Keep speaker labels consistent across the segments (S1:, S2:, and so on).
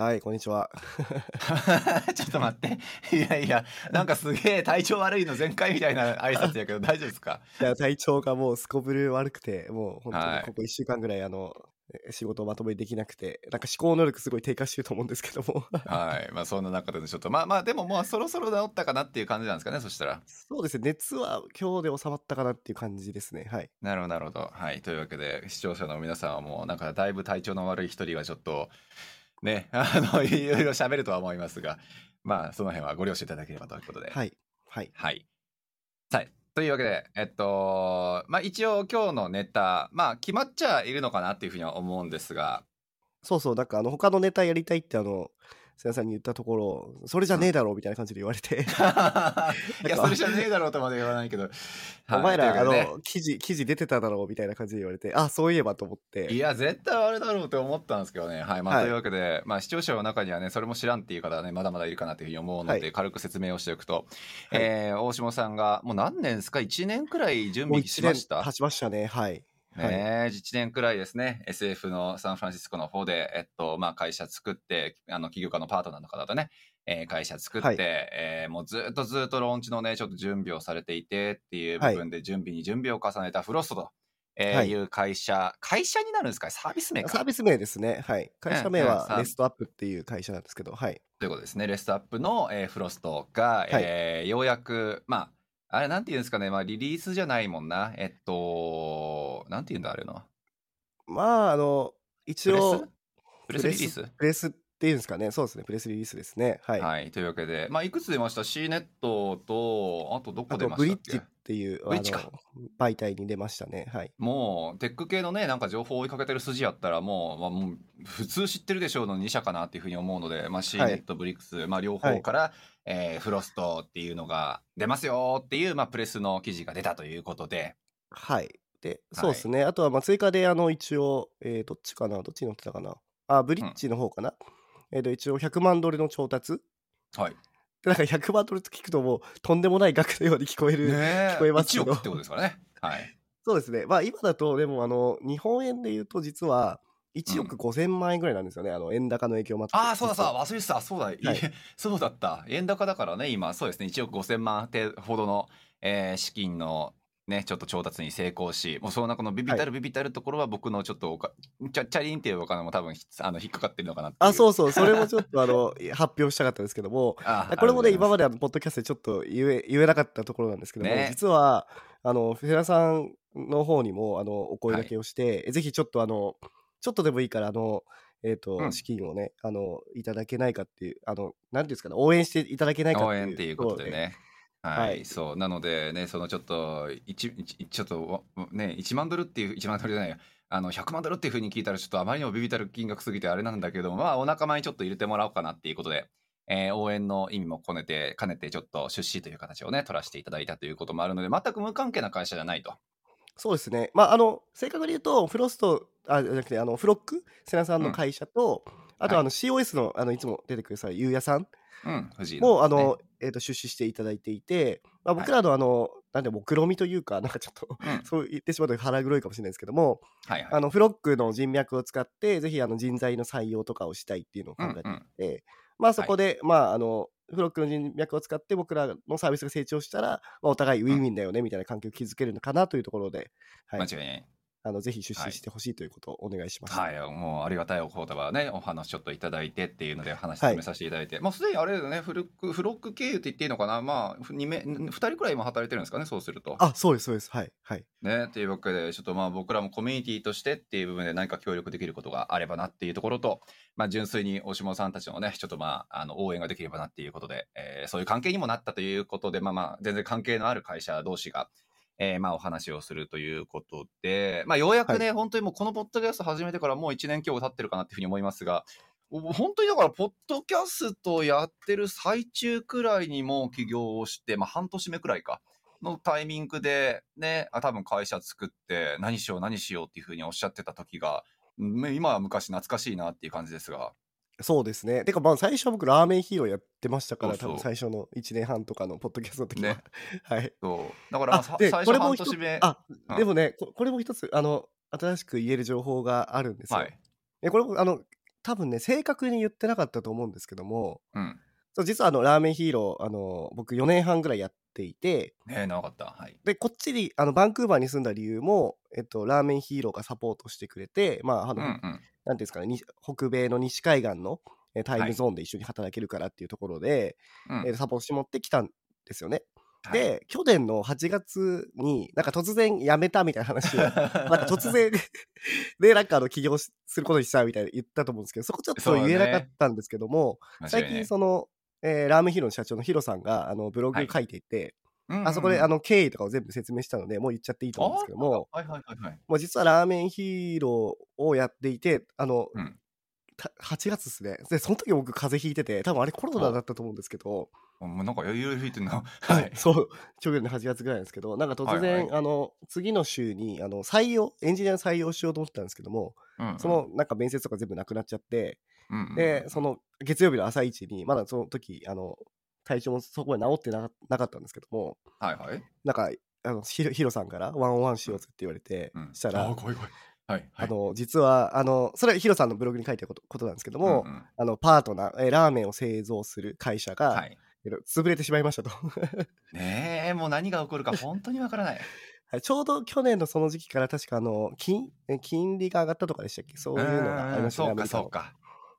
S1: はい、こんにちは。
S2: ちょっと待って。いやいや、なんかすげえ体調悪いの全開みたいな挨拶やけど大丈夫ですか？
S1: いや、体調がもうすこぶる悪くて、もう本当にここ1週間ぐらい、あの、仕事をまとめできなくて、なんか思考能力すごい低下してると思うんですけども。
S2: はい。まあそんな中でちょっと、まあまあでももうそろそろ治ったかなっていう感じなんですかね、そしたら。
S1: そうですね。熱は今日で収まったかなっていう感じですね。はい。
S2: なるほど、なるほど。はい。というわけで、視聴者の皆さんはもう、なんかだいぶ体調の悪い一人はちょっと、ね、あの、いろいろ喋るとは思いますが、まあ、その辺はご了承いただければということで。
S1: はい。はい。
S2: はい。はい。というわけで、えっと、まあ一応今日のネタ、まあ決まっちゃいるのかなっていうふうには思うんですが。
S1: そうそう、なんかあの、他のネタやりたいってあの、瀬谷さんに言ったところ、それじゃねえだろうみたいな感じで言われて
S2: いや、それじゃねえだろうとまで言わないけど。
S1: お前ら、あの、記事、記事出てただろうみたいな感じで言われて、あ、そういえばと思って。
S2: いや、絶対あれだろうって思ったんですけどね。はい。まあ、というわけで、まあ、視聴者の中にはね、それも知らんっていう方はね、まだまだいるかなというふうに思うので、軽く説明をしておくと、え大下さんが、もう何年ですか ?1 年くらい準備しました？
S1: 経ちましたね。はい。
S2: ね、1年くらいですね、SF のサンフランシスコの方で、えっと、まあ、会社作って、あの、起業家のパートナーの方とね、えー、会社作って、はい、えー、もうずっとずっとローンチのね、ちょっと準備をされていてっていう部分で準備に準備を重ねたフロストと。えー、はい、いう会社、会社になるんですかサービス名
S1: サービス名ですね。はい。会社名はレストアップっていう会社なんですけど、はい。
S2: ということですね。レストアップの、えー、フロストが、はい、えー、ようやく、まあ、あれなんて言うんですかね、まあ、リリースじゃないもんな。えっと、なんて言うんだ、あれの。
S1: まあ、あの、一応、
S2: プレス？リリース？
S1: プレス？っていうんですかね。そうですね。プレスリリースですね。はい。
S2: はい。というわけで、まあ、いくつ出ました ?C ネットと、あとどこ出ましたブリッジ
S1: っていうあの媒体に出ましたね。はい。
S2: もう、テック系のね、なんか情報を追いかけてる筋やったら、もう、まあ、もう普通知ってるでしょうの2社かなっていうふうに思うので、まあ、C ネット、ブリックス、まあ、両方から、はい、えー、フロストっていうのが出ますよっていう、まあ、プレスの記事が出たということで。
S1: はい。で、そうですね。あとは、まあ、追加で、あの、一応、えー、どっちかな？どっちに載ってたかな？あ、ブリッジの方かな、うん、えっ、と、一応100万ドルの調達。
S2: はい。
S1: で、なんか100万ドルと聞くともう、とんでもない額のように聞こえる、聞こえますけど。
S2: 1億ってことですからね。はい。
S1: そうですね。まあ、今だと、でも、あの、日本円で言うと、実は、1億5000万円ぐらいなんですよね、うん、あの円高の影響もあって。
S2: ああ、そうだそうだ、忘れてた、そうだ、はい、そうだった。円高だからね、今、そうですね、1億5000万ほどの、えー、資金のね、ちょっと調達に成功し、もうその中のビビたるビビたるところは僕のちょっとおか、チャチャリンっていうお金も多分あの引っかかってるのかな
S1: あ、そうそう、それもちょっとあの 発表したかったんですけども、これもね、今まであのポッドキャストでちょっと言え言えなかったところなんですけども、ね、実は、あの、フェラさんの方にもあのお声掛けをして、はい、ぜひちょっとあの、ちょっとでもいいから、あの、えっ、ー、と、うん、資金をね、あの、いただけないかっていう、あの、なんていうんですかね、応援していただけないかっていう。応
S2: 援っていうことでね。はい、はい、そう。なのでね、そのちょっと、一、ちょっと、ね、1万ドルっていう、1万ドルじゃないや、あの、100万ドルっていうふうに聞いたら、ちょっとあまりにもビビたる金額すぎてあれなんだけど、まあ、お仲間にちょっと入れてもらおうかなっていうことで、えー、応援の意味も兼ねて、兼ねてちょっと出資という形をね、取らせていただいたということもあるので、全く無関係な会社じゃないと。
S1: そうですね。まあ、あの、正確に言うと、フロスト、あ、じゃなくて、あの、フロック、瀬名さんの会社と、うん、あと、あの、COS の、あの、いつも出てくるさ、ゆうやさん
S2: うん、藤井
S1: もう、あの、えー、と出資していただいていて、まあ、僕らのあの、はい、なんで目論みというか、なんかちょっと、うん、そう言ってしまうと腹黒いかもしれないですけども、はいはい、あのフロックの人脈を使って、ぜひあの人材の採用とかをしたいっていうのを考えていて、うんうん、まあそこで、はい、まああの、フロックの人脈を使って僕らのサービスが成長したら、まあ、お互いウィンウィンだよねみたいな環境を築けるのかなというところで、
S2: はい、間違いない。
S1: あのぜひ出資してほしいということをお願いします。
S2: はい、はい、もうありがたいお言葉ね、お話ちょっといただいてっていうので話進めさせていただいて、はい、もうすでにあれだよね、フルクフロック経由って言っていいのかな、まあ2名2人くらい今働いてるんですかね、そうすると。
S1: あ、そうですそうです、はいはい。
S2: ね、というわけでちょっとまあ僕らもコミュニティとしてっていう部分で何か協力できることがあればなっていうところと、まあ純粋に大島さんたちのね、ちょっとまああの応援ができればなっていうことで、えー、そういう関係にもなったということで、まあまあ全然関係のある会社同士がえー、まあお話をするということで、まあようやくね、はい、本当にもうこのポッドキャスト始めてからもう1年強経ってるかなっていうふうに思いますが、本当にだから、ポッドキャストやってる最中くらいにも起業をして、まあ半年目くらいか、のタイミングでね、あ多分会社作って何しよう何しようっていうふうにおっしゃってた時が、今は昔懐かしいなっていう感じですが。
S1: そうですね。てか、まあ、最初は僕、ラーメンヒーローやってましたから、多分最初の1年半とかのポッドキャストの時は。ね。はい。
S2: そう。だから、まあ、最初半年目。
S1: あ、うん、でもねこ、これも一つ、あの、新しく言える情報があるんですよ。はい。えこれも、あの、多分ね、正確に言ってなかったと思うんですけども、
S2: うん。
S1: そう実はあの、ラーメンヒーロー、あの、僕4年半ぐらいやっていて、
S2: ね長かった。はい。
S1: で、こっちに、あの、バンクーバーに住んだ理由も、えっと、ラーメンヒーローがサポートしてくれて、まあ、あの、うんうん、なんていうんですかね、北米の西海岸のタイムゾーンで一緒に働けるからっていうところで、はい、サポートしてもってきたんですよね。で、はい、去年の8月に、なんか突然辞めたみたいな話を、なんか突然で、なんかあの起業することにしたみたいな言ったと思うんですけど、そこちょっと言えなかったんですけども、ね、最近その、えー、ラーメンヒーローの社長のヒロさんがあのブログ書いていて、はい、あそこであの経緯とかを全部説明したので、もう言っちゃっていいと思うんですけども、はいはいはいはい、もう実はラーメンヒーローをやっていて、あの、うん、8月ですね。で、その時僕風邪ひいてて、多分あれコロナだったと思うんですけど、
S2: もうなんかいろいろ吹いてんな。
S1: はい。そう、直後の8月ぐらいなんですけど、なんか突然、はいはい、あの、次の週に、あの、採用、エンジニア採用しようと思ってたんですけども、うんうん、その、なんか面接とか全部なくなっちゃって、うんうん、で、その、月曜日の朝一に、まだその時、あの、体調もそこまで治ってななかったんですけども、
S2: はいはい。
S1: なんか、あのヒロヒロさんからワンオンワンしようぜって言われて、うん、したら、
S2: あ、怖い怖い。はい、
S1: あの実はあのそれはヒロさんのブログに書いてることことなんですけども、うんうん、あのパートナー、えラーメンを製造する会社が、はい、潰れてしまいましたと。
S2: ねえもう何が起こるか本当にわからない。
S1: はい、ちょうど去年のその時期から確かあの金金利が上がったとかでしたっけ？そういうのがありましたね。そうかそうか。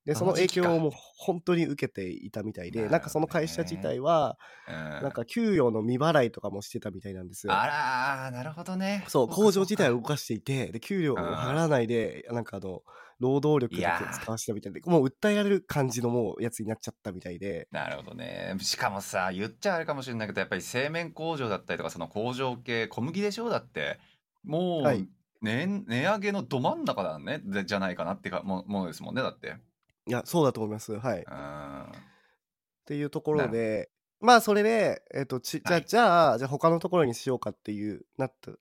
S1: でその影響をもう本当に受けていたみたいで、なんかその会社自体は、なんか給与の未払いとかもしてたみたいなんですよ。
S2: あらなるほどね。
S1: そう工場自体を動かしていてで給料を払わないでなんかあの労働力だけ使わせたみたいでもう訴えられる感じのもうやつになっちゃったみたいで。
S2: なるほどね。しかもさ言っちゃあれかもしれないけどやっぱり製麺工場だったりとかその工場系小麦でしょだって。もう、はい、値上げのど真ん中だね。じゃないかなってかもものですもんねだって
S1: いやそうだと思います。はい。っていうところでまあそれで、えっ、ー、とちじゃあ、はい、じゃあじゃあ他のところにしようかっていうなった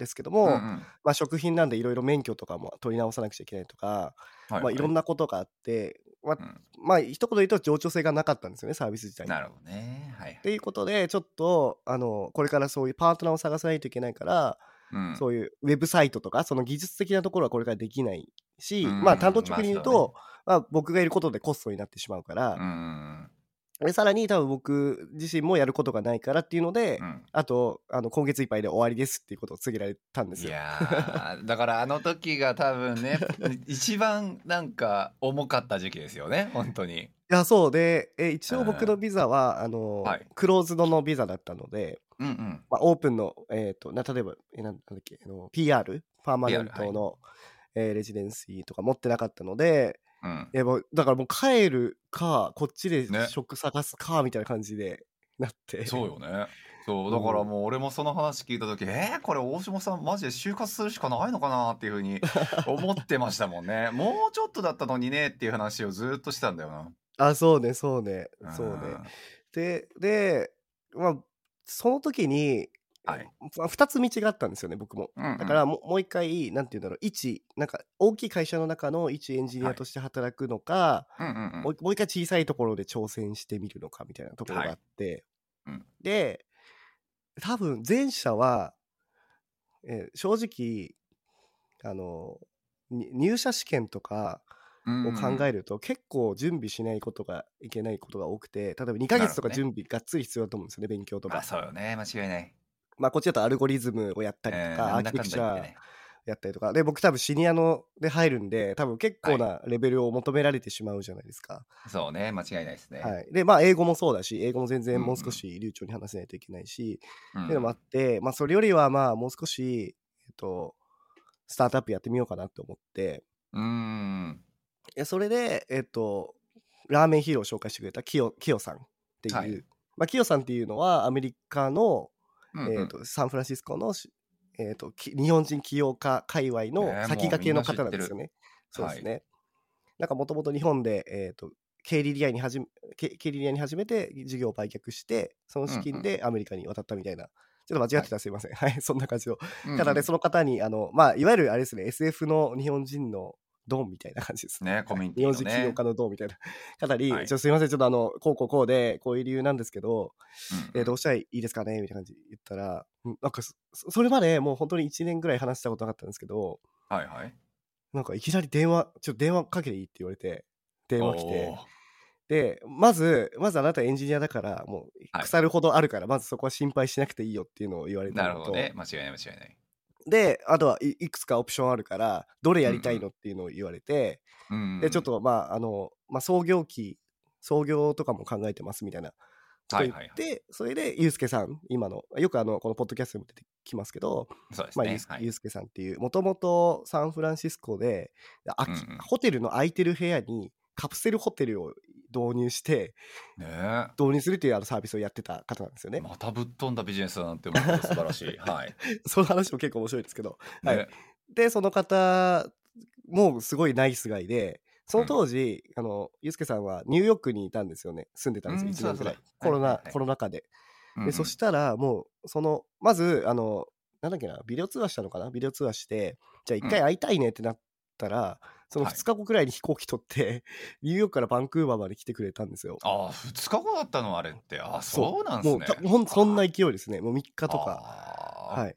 S1: ですけども、うんうん、まあ、食品なんでいろいろ免許とかも取り直さなくちゃいけないとか、はい。はいまあ、い。ろんなことがあって、まあ、うん、まあ一言で言うと情緒性がなかったんですよねサービス自体
S2: なるほどね。はい、
S1: っていうことでちょっとあのこれからそういうパートナーを探さないといけないから、うん、そういうウェブサイトとかその技術的なところはこれからできないし、うん、まあ単刀直入に言うと、まあ、ね、まあ、僕がいることでコストになってしまうから、うんでさらに多分僕自身もやることがないからっていうので、うん、あとあの今月いっぱいで終わりですっていうことを告げられたんですよ。い
S2: やだからあの時が多分ね 一番なんか重かった時期ですよね本当に。い
S1: やそうでえ一応僕のビザは、あの、はい、クローズドのビザだったので、うんうん。まあ、オープンの、えーと、な例えばえなんだっけあの PR パーマネントの、はい、えー、レジデンシーとか持ってなかったので。うん、いやもうだからもう帰るかこっちで職探すかみたいな感じでなって、
S2: そうよね。そうだからもう俺もその話聞いた時、うん、えー、これ大島さんマジで就活するしかないのかなっていうふうに思ってましたもんね。もうちょっとだったのにねっていう話をずっとしてたんだよな。
S1: あそうねそうねそうね。ででまあその時にはい、2つ道があったんですよね僕も、うんうん、だからもう一回なんて言うんだろう一なんか大きい会社の中の一エンジニアとして働くのか、はいもう一回小さいところで挑戦してみるのかみたいなところがあって、はい。うん、で多分前者は、えー、正直あの入社試験とかを考えると結構準備しないことがいけないことが多くて例えば2ヶ月とか準備がっつり必要だと思うんですよね勉強とか。
S2: そうよね。間違いない
S1: まあ、こっちだとアルゴリズムをやったりとか、アーキテクチャやったりとか。で僕多分シニアので入るんで多分結構なレベルを求められてしまうじゃないですか、
S2: はい、そうね。間違いないですね、
S1: はい、でまあ英語もそうだし英語も全然もう少し流暢に話せないといけないし、うんうん、っていうのもあって、まあ、それよりはまあもう少し、えっと、スタートアップやってみようかなと思って。うん。それでえっとラーメンヒーローを紹介してくれたキヨキヨさんっていう、はい、まあ、キヨさんっていうのはアメリカのうんうん、えーと、サンフランシスコの、えーと、日本人起業家界隈の先駆けの方なんですよね。えー、そうですね。はい、なんかもともと日本で、えーと、KDDI に始め KDDI に始めて事業を売却してその資金でアメリカに渡ったみたいな、うんうん、ちょっと間違ってたらすいません。はい、はい、そんな感じの。ただね、その方に、あの、まあ、いわゆるあれですね、SF の日本人のドンみたいな感じです
S2: ね。コミュニテ
S1: ィ、ね、日本人起業家のドンみたいな方に、はい、すいません、ちょっとあの、こうこうこうで、こういう理由なんですけど、うん、えー、どうしたらいいですかね？みたいな感じで言ったら、なんかそれまでもう本当に1年ぐらい話したことなかったんですけど、
S2: はいはい。
S1: なんかいきなり電話、ちょっと電話かけていいって言われて、電話来て。で、まず、まずあなたエンジニアだから、もう腐るほどあるから、はい、まずそこは心配しなくていいよっていうのを言われた
S2: なるほどね。間違いない間違いない。
S1: で、あとはいいくつかオプションあるから、どれやりたいのっていうのを言われて、うんうん、で、ちょっとまあ、あの、まあ、創業期、創業とかも考えてますみたいなと言って、はいはい。はい、それで、ゆうすけさん、今の、よくあの、このポッドキャストにも出てきますけど、
S2: そうですね。
S1: まあ、ゆうすけさんっていう、もともとサンフランシスコで、うんうん、ホテルの空いてる部屋にカプセルホテルを導入して、ね、導入するというあのサービスをやってた方なんですよね。
S2: またぶっ飛んだビジネスなんて素晴らしい。はい。
S1: その話も結構面白いですけど。ね、はい。で、その方もすごいナイスガイで、その当時、うん、あの、ゆうすけさんはニューヨークにいたんですよね。住んでたんですよ、1年くらい。コロナ、はいはいはい、コロナ禍で。で、うんうん、そしたら、もう、その、まず、あの、なんだっけな、ビデオ通話したのかな？ビデオ通話して、じゃあ一回会いたいねってなったら、その2日後くらいに飛行機取って、はい、ニューヨークからバンクーバーまで来てくれたんですよ。
S2: ああ、2日後だったのあれって。あそうなんですね。
S1: もうそんな勢いですね。もう3日とか。はい。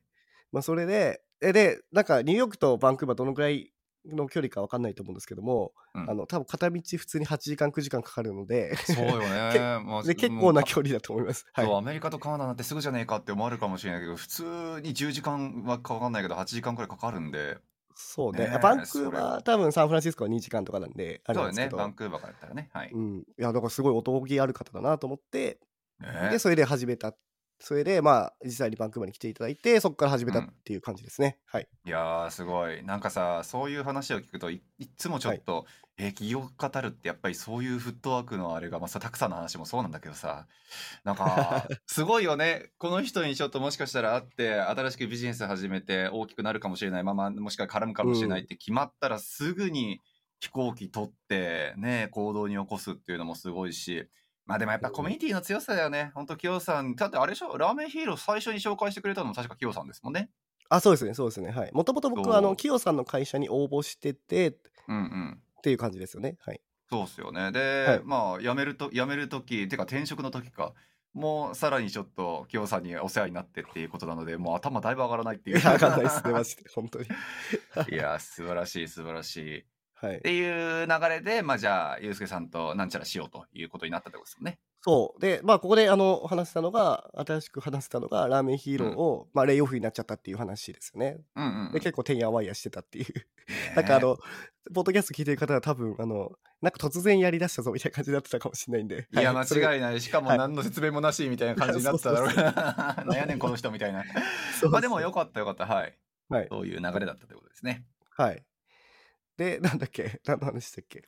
S1: まあ、それで、で、なんかニューヨークとバンクーバーどのくらいの距離か分かんないと思うんですけども、うん、あの多分片道普通に8時間9時間かかるので
S2: そうよね
S1: で結構な距離だと思います、
S2: はい、アメリカとカナダなんてすぐじゃねえかって思われるかもしれないけど普通に10時間はかかんないけど8時間くらいかかるんで
S1: そうね、ねバンクーバー多分サンフランシスコは2時間とかなんで
S2: あれですけど。そうねバンクーバーからやったらねはい、
S1: うん、いやだからすごいおとぎある方だなと思って、ね、でそれで始めたっそれで、まあ、実際にバンクーバーに来ていただいて、そこから始めたっていう感じですね。はい。
S2: いやー、すごい。なんかさ、そういう話を聞くとい、いつもちょっと、えー起業家たるってやっぱりそういうフットワークのあれが、まあさ、たくさんの話もそうなんだけどさ、なんか、すごいよね。この人にちょっともしかしたら会って、新しくビジネス始めて大きくなるかもしれない、まま、もしくは絡むかもしれないって決まったらすぐに飛行機取って、ね、行動に起こすっていうのもすごいし、まあでもやっぱコミュニティの強さだよね。本当キヨさん。だってあれでしょ？ラーメンヒーロー最初に紹介してくれたのも確かキヨさんですもんね。
S1: あ、そうですね、そうですね。はい。もともと僕は、あの、キヨさんの会社に応募してて、
S2: うんうん。
S1: っていう感じですよね。はい。
S2: そうっすよね。で、はい、まあ、辞めると、辞める時、てか転職の時か。もうさらにちょっとキヨさんにお世話になってっていうことなので、もう頭だいぶ上がらないっていう。
S1: 上がらないですね、マジで、本当に。
S2: いや、素晴らしい、素晴らしい。
S1: はい、っ
S2: ていう流れで、まあ、じゃあ、ユースケさんとなんちゃらしようということになったってことですよね。
S1: そう。で、まあ、ここで、あの、話したのが、新しく話したのが、ラーメンヒーローを、まあ、レイオフになっちゃったっていう話ですよね。
S2: うんうん
S1: で、結構、てんやわんやしてたっていう。なんか、あの、ポッドキャスト聞いてる方は多分、あの、なんか突然やりだしたぞみたいな感じになってたかもしれないんで。
S2: いや、間違いない。しかも、何の説明もなしみたいな感じになってただろうな。何やねん、この人みたいな。まあ、でも、よかったよかった。はい。
S1: はい。
S2: そういう流れだったということですね。
S1: はい。で、なんだっけ何の話したっけ？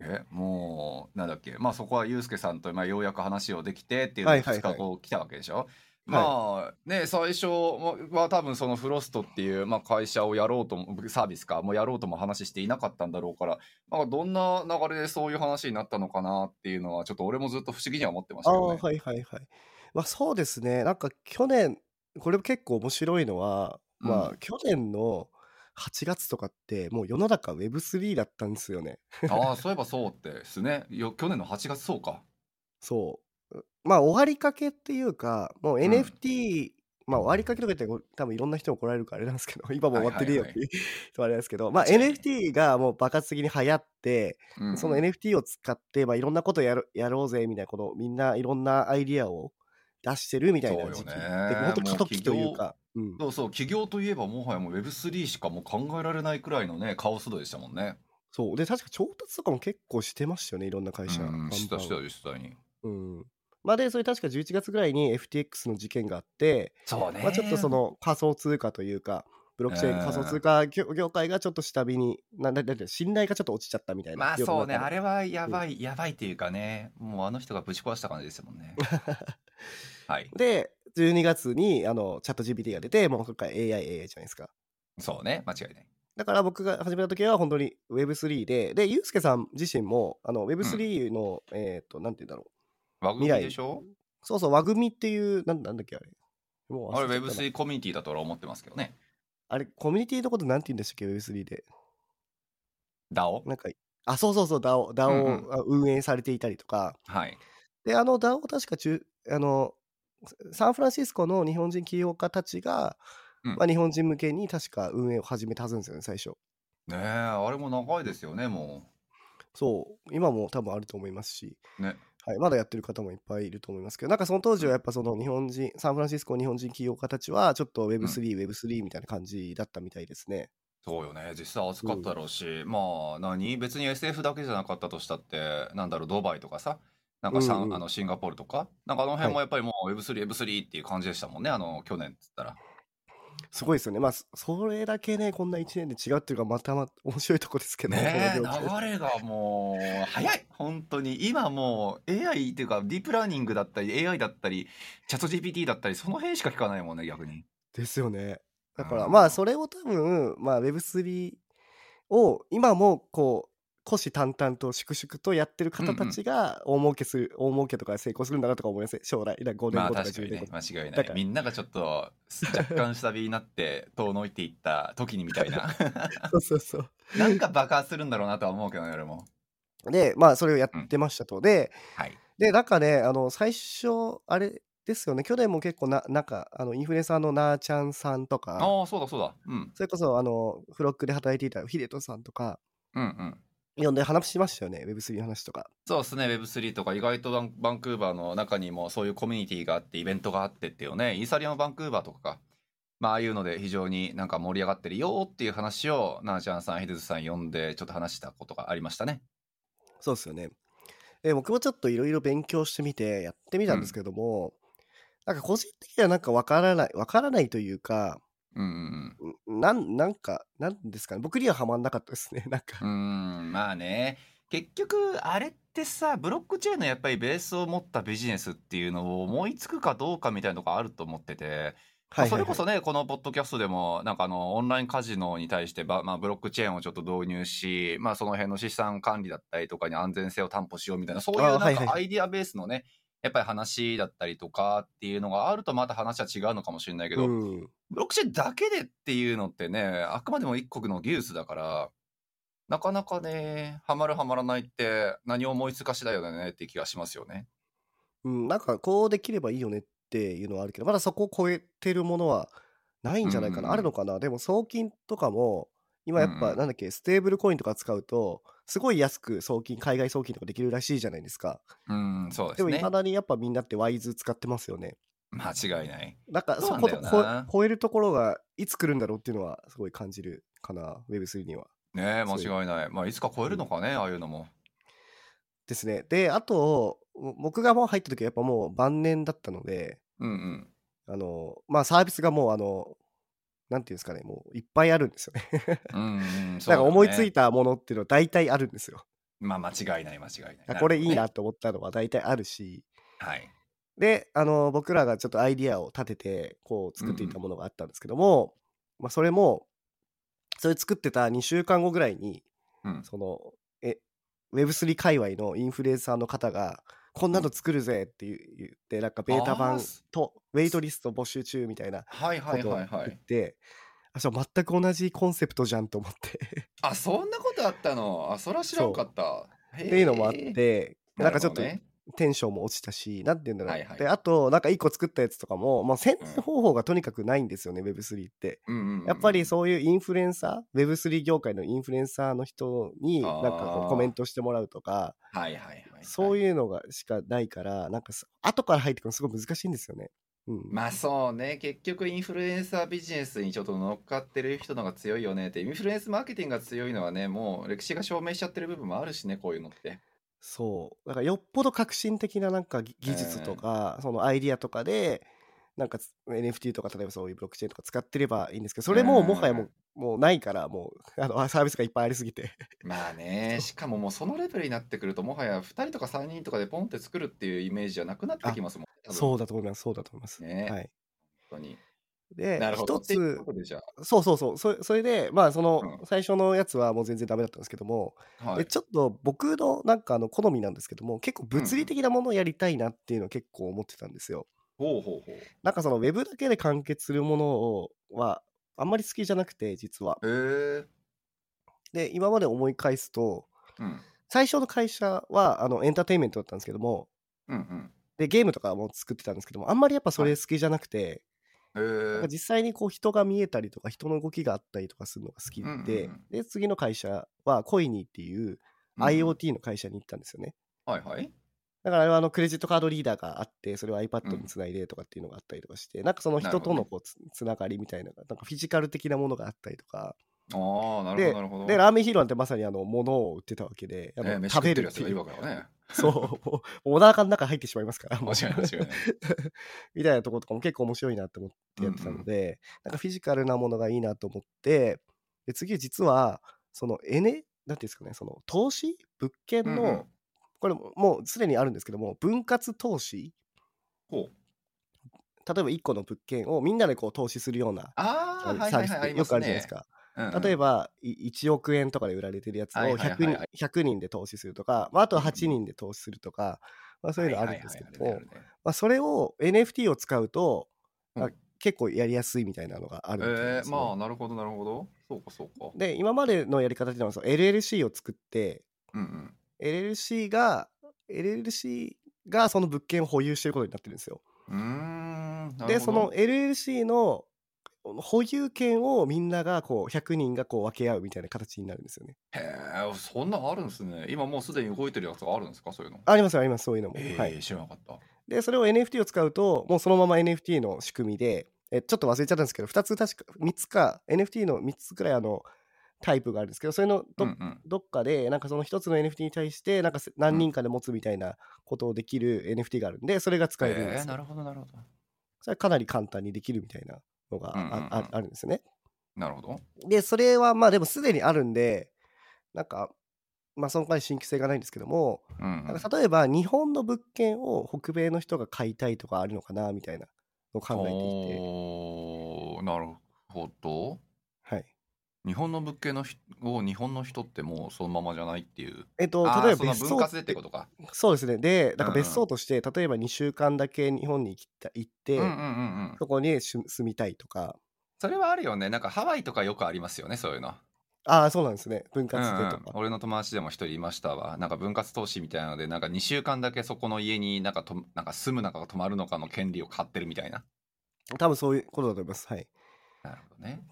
S2: え、もう、なんだっけ、まあそこはユうスケさんと、まあ、ようやく話をできてっていうのが2日後来たわけでしょ？まあね、最初は多分そのフロストっていう、まあ、会社をやろうとも、サービスか、もうやろうとも話していなかったんだろうから、まあ、どんな流れでそういう話になったのかなっていうのは、ちょっと俺もずっと不思議には思ってましたけどね。
S1: はいはいはい。まあそうですね。なんか去年、これも結構面白いのは、まあ去年の8月とかってもう世の中 Web3 だったんですよね。
S2: ああ、そういえばそうってですね。よ去年の8月そうか。
S1: そう。まあ終わりかけっていうか、もう NFT、まあ終わりかけとかって多分いろんな人も来られるからあれなんですけど、今も終わってるよっていうとあれですけど、まあ NFT がもう爆発的に流行って、その NFT を使って、まあいろんなことやるやろうぜみたいな、このみんないろんなアイディアを出してるみたいな時期。で、本当過渡期というか。
S2: うん、そうそう、起業といえばもはやもう Web3 しかもう考えられないくらいのね、カオス度でしたもんね。
S1: そう。で、確か調達とかも結構してましたよね、いろんな会社。
S2: うん、したした実際に。
S1: うん。まあで、それ確か11月ぐらいに FTX の事件があって、
S2: そうね。
S1: まあちょっとその仮想通貨というか、ブロックチェーン仮想通貨業界がちょっと下火に、なんだ信頼がちょっと落ちちゃったみたいな。
S2: まあそうね、あれはやばい、やばいっていうかね、もうあの人がぶち壊した感じですもんね。はい。
S1: で、12月にあのチャット GPT が出て、もう今回 AI、AI じゃないですか。
S2: そうね、間違いない。
S1: だから僕が始めた時は本当に Web3 で、で、ユうスケさん自身もあの Web3 の、うん、えっ、ー、と、なんて言うんだろ
S2: う。和組でしょ？
S1: そうそう、和組っていう、なんなんだっけあれ。
S2: もうあれ Web3 コミュニティだとは思ってますけどね。
S1: あれ、コミュニティのことなんて言うんでしたっけ ?Web3 で。
S2: DAO?
S1: なんか、あ、そうそうそう、DAO、DAO を運営されていたりとか。
S2: うんうん、はい。
S1: で、あの DAO 確か中、あの、サンフランシスコの日本人起業家たちが、うん、まあ、日本人向けに確か運営を始めたはずですよね、最初。
S2: ねえ、あれも長いですよね、も
S1: そう、今も多分あると思いますし、
S2: ね。
S1: はい、まだやってる方もいっぱいいると思いますけど、なんかその当時はやっぱその日本人、サンフランシスコ日本人起業家たちは、ちょっと Web3、Web3 みたいな感じだったみたいですね。
S2: そうよね。実際暑かったろうし、まあ、何？別に SF だけじゃなかったとしたって、なんだろう、ドバイとかさ、なんかサン、うんうん、あのシンガポールとか、なんかあの辺もやっぱりもう Web3、Web3 っていう感じでしたもんね、あの去年っつったら。
S1: すごいですよね。まあ、それだけね、こんな1年で違うっていうか、またま面白いとこですけど
S2: ね。流れがもう、早い本当に。今もう AI っていうか、ディープラーニングだったり、AI だったり、チャット GPT だったり、その辺しか聞かないもんね、逆に。
S1: ですよね。だから、まあ、それを多分、まあ、Web3 を今もこう、虎視眈々と粛々とやってる方たちが大儲けする、大儲けとか成功するんだなとか思います将来。5年後とか10
S2: 年後、まあ、間違いない。みんながちょっと若干下火になって遠のいていった時にみたいな。
S1: そうそうそう。
S2: なんか爆発するんだろうなとは思うけどね俺も。
S1: でまあそれをやってましたと、うん、で、
S2: はい、
S1: でなんかねあの最初あれですよね。去年も結構ななんかあのインフルエンサーのなーちゃんさんとか。
S2: ああそうだそうだ、うん、
S1: それこそあのフロックで働いていたヒデトさんとか。
S2: うんうん
S1: 読んで話しましたよね、Web3 の話とか。
S2: そうですね、Web3 とか、意外とバンクーバーの中にもそういうコミュニティがあって、イベントがあってっていうね、イーサリアムバンクーバーとかか、まあ、ああいうので非常になんか盛り上がってるよっていう話を、なーちゃんさん、ヒデズさん呼んで、ちょっと話したことがありましたね。
S1: そうですよね。え僕もちょっといろいろ勉強してみて、やってみたんですけども、うん、なんか個人的にはなんかわからない、わからないというか、
S2: うん
S1: なん、なんか、なんですかね。僕にはハマんなかったですね。なんか。
S2: うん、まあね。結局、あれってさ、ブロックチェーンのやっぱりベースを持ったビジネスっていうのを思いつくかどうかみたいなのがあると思ってて、まあ、それこそね、このポッドキャストでも、なんかあの、オンラインカジノに対してば、まあ、ブロックチェーンをちょっと導入し、まあ、その辺の資産管理だったりとかに安全性を担保しようみたいな、そういうなんかアイディアベースのね、やっぱり話だったりとかっていうのがあるとまた話は違うのかもしれないけど、うん、ブロックチェーンだけでっていうのってね、あくまでも一国の技術だから、なかなかね、ハマるハマらないって何を思いつかしだよねって気がしますよね。
S1: うん、なんかこうできればいいよねっていうのはあるけど、まだそこを超えてるものはないんじゃないかな。あるのかな。でも送金とかも、今やっぱなんだっけ、ステーブルコインとか使うと、すごい安く送金、海外送金とかできるらしいじゃないですか。
S2: うん、そうです
S1: でも、いまだにやっぱみんなってワイズ使ってますよね。
S2: 間違いない。
S1: なんか、そことこ超えるところがいつ来るんだろうっていうのはすごい感じるかな、Web3 には。
S2: ねえ、間違いない。まあ、いつか超えるのかね、ああいうのも。
S1: ですね。で、あと、僕がもう入った時はやっぱもう晩年だったので、
S2: うんうん。
S1: あの、まあサービスがもうあの、なんていうんですかね、もういっぱいあるんですよね
S2: うん、うん、
S1: なんか思いついたものっていうのは大体あるんですよ。
S2: まあ間違いない間違いない。
S1: これいいなと思ったのは大体あるし、
S2: はい。
S1: で、あの、僕らがちょっとアイディアを立てて、こう作っていたものがあったんですけども、うん、まあそれも、それ作ってた2週間後ぐらいに、
S2: うん、
S1: その、え、Web3 界隈のインフルエンサーの方が、こんなの作るぜって言って、なんかベータ版とウェイトリスト募集中みたいなことを言って、あそう全く同じコンセプトじゃんと思って。
S2: あそんなことあったの？あそら知らんかった。
S1: っていうのもあってなんかちょっとテンションも落ちたし、なんて言うんだろう。はいはい、で、あと、なんか一個作ったやつとかも、まあ、宣伝方法がとにかくないんですよね、うん、Web3 って、
S2: うんうんうん。
S1: やっぱりそういうインフルエンサー、Web3 業界のインフルエンサーの人に、なんかコメントしてもらうとか、
S2: はいはいはい、
S1: そういうのがしかないから、なんか、後から入ってくるのすごい難しいんですよね。うん、
S2: まあそうね結局インフルエンサービジネスにちょっと乗っかってる人のが強いよねってインフルエンスマーケティングが強いのはねもう歴史が証明しちゃってる部分もあるしねこういうのって
S1: そう。だからよっぽど革新的ななんか技術とか、そのアイディアとかで、なんか NFT とか例えばそういうブロックチェーンとか使ってればいいんですけど、それももはやもうもうないから、もう あのサービスがいっぱいありすぎて。
S2: まあね、しかももうそのレベルになってくると、もはや2人とか3人とかでポンって作るっていうイメージじゃなくなってきますもん。
S1: そうだと思います、そうだと思います。
S2: ね、
S1: はい。
S2: 本当に。
S1: で、一つ、そうそうそう、そそれで、まあ、その、最初のやつはもう全然ダメだったんですけども、はい、ちょっと僕のなんかあの好みなんですけども、結構物理的なものをやりたいなっていうのを結構思ってたんですよ。
S2: ほうほうほう。
S1: なんかそのウェブだけで完結するものをはあんまり好きじゃなくて、実は。で、今まで思い返すと、
S2: うん、
S1: 最初の会社はあのエンターテインメントだったんですけども、
S2: うんうん、
S1: で、ゲームとかも作ってたんですけども、あんまりやっぱそれ好きじゃなくて、なんか実際にこう人が見えたりとか人の動きがあったりとかするのが好きで、うんうんうん、で次の会社はコイニーっていう IoT の会社に行ったんですよね。
S2: はいはい。
S1: だからあれはあのクレジットカードリーダーがあって、それを iPad につないでとかっていうのがあったりとかして、うん、なんかその人とのこうつつながりみたいな、なんかフィジカル的なものがあったりとか。
S2: ああ、なるほど、なるほど。
S1: で、ラーメンヒーローなんてまさにあの、物を売ってたわけで、
S2: えー、食べるっていう。ね、
S1: そう、お腹の中入ってしまいますから。
S2: 間違いない、間違いない。
S1: みたいなところとかも結構面白いなって思ってやってたので、うんうん、なんかフィジカルなものがいいなと思って、で次実は、その、エネ、なんていうんですかね、その、投資？物件の、うんうんこれもうすでにあるんですけども分割投資？
S2: ほう
S1: 例えば1個の物件をみんなでこう投資するようなサービスってよくあるじゃないですか。例えば1億円とかで売られてるやつを 100, 人 ,100 人で投資するとか、まあ、あとは8人で投資するとか、まあ、そういうのあるんですけどもそれを NFT を使うと、うん、結構やりやすいみたいなのがあるみたい
S2: です、ね、えー、まあなるほどなるほど。そうかそうか。
S1: で今までのやり方っていうのは LLC を作って、
S2: うんうん、
S1: LLC が LLC がその物件を保有してることになってるんですよ。でその LLC の保有権をみんながこう100人がこう分け合うみたいな形になるんですよね。
S2: へえそんなのあるんですね。今もうすでに動いてるやつがあるんですか？そういうの。
S1: ありますありますそういうのも。
S2: えー、はい、知らなかった。
S1: でそれを NFT を使うともうそのまま NFT の仕組みでえちょっと忘れちゃったんですけど2つ確か3つか NFT の3つくらいあのタイプがあるんですけどそれのどうんうん、どっかでなんかその一つの NFT に対してなんか何人かで持つみたいなことをできる NFT があるんでそれが使えるんです、
S2: えー、なるほどなるほど
S1: それはかなり簡単にできるみたいなのがあああるんですよね。
S2: なるほど。
S1: でそれはまあでもすでにあるんでなんかまあその回新規性がないんですけども、うんうん、なんか例えば日本の物件を北米の人が買いたいとかあるのかなみたいなのを考えてい
S2: て。なるほど。
S1: はい
S2: 日本の物件のを日本の人ってもうそのままじゃないっていう。
S1: えっと、例えば
S2: 別荘でってことか。
S1: そうですね。で、なんか別荘として、例えば2週間だけ日本に行った行って、そこに住みたいとか。
S2: それはあるよね。なんかハワイとかよくありますよね、そういうの。
S1: ああ、そうなんですね。分割でとか、うんうん、
S2: 俺の友達でも一人いましたわ。なんか分割投資みたいなので、なんか2週間だけそこの家になんかとなんか住むのか泊まるのかの権利を買ってるみたいな。
S1: 多分そういうことだと思います。はい。
S2: なるほどね。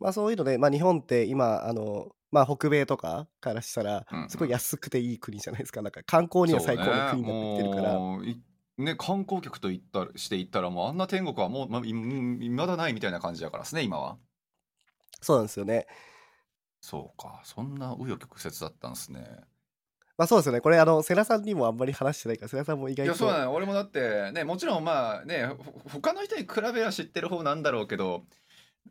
S1: まあそういうので、まあ日本って今、あの、まあ北米とかからしたら、すごい安くていい国じゃないですか。なんか観光には最高の国になってるから。
S2: ね、観光客と言ったしていったらもうあんな天国はもうまいまだないみたいな感じだからですね今は。
S1: そうなんですよね。
S2: そうか。そんな紆余曲折だったんですね。
S1: まあそうですよね。これあの世良さんにもあんまり話してないから世良さんも意外といや
S2: そうだね俺もだってねもちろんまあね他の人に比べは知ってる方なんだろうけど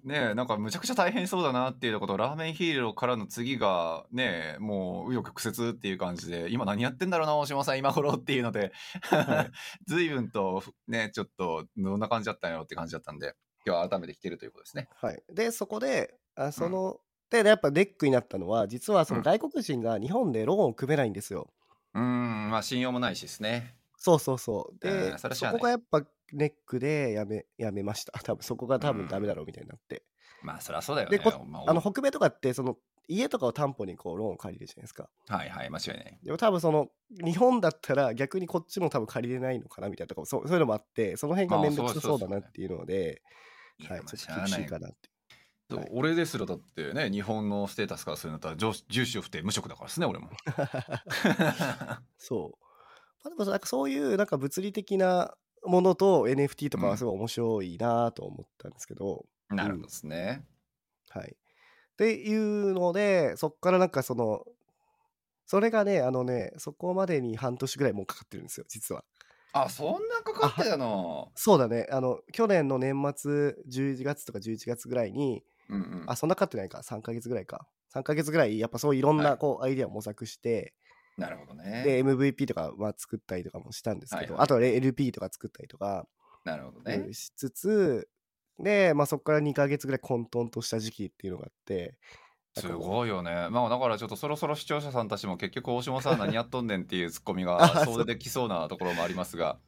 S2: ねえ、なんかむちゃくちゃ大変そうだなっていうこと、ラーメンヒーローからの次が、ねえ、もう、紆余曲折っていう感じで、今何やってんだろうな、大島さん、今頃っていうので、はい、随分と、ね、ちょっと、どんな感じだったんやろって感じだったんで、今日は改めて来てるということですね。
S1: はい。で、そこで、あその、うん、で、やっぱネックになったのは、実はその外国人が日本でローンを組めないんですよ。
S2: うん、んまあ信用もないしですね。
S1: そうそうそう。で、そこがやっぱネックでやめやめました。多分そこが多分ダメだろうみたいになって。
S2: まあそりゃそうだよね。
S1: でこあの北米とかってその家とかを担保にこうローンを借りるじゃないですか。
S2: はいはい間違いない。
S1: でも多分その日本だったら逆にこっちも多分借りれないのかなみたいなとかそうそういうのもあってその辺が面倒くさそうだなっていうので、はい、ちょっと厳しいかなって。
S2: はい、俺ですらだってね日本のステータスからするんだったら住所不定無職だからですね俺も
S1: そうまあ、でもなんかそういうなんか物理的なものと NFT とかはすごい面白いなと思ったんですけど、
S2: うん、なるほどですね、
S1: はい。っていうのでそっからなんかそのそれがねあのねそこまでに半年ぐらいもうかかってるんですよ実は。
S2: あそんなかかってたの？
S1: そうだね。あの去年の年末11月とか11月ぐらいに、うんうん、あそんなかかってないか。3か月ぐらいか。3か月ぐらいやっぱそういろんなこう、アイデアを模索して、
S2: なるほどね。
S1: で、MVP とかは作ったりとかもしたんですけど、はいはい、あとは LP とか作ったりとか、
S2: なるほどね。
S1: しつつ、で、まあ、そこから2か月ぐらい混沌とした時期っていうのがあって、
S2: すごいよね。まあだからちょっとそろそろ視聴者さんたちも結局大島さん何やっとんねんっていうツッコミが そうできそうなところもありますが。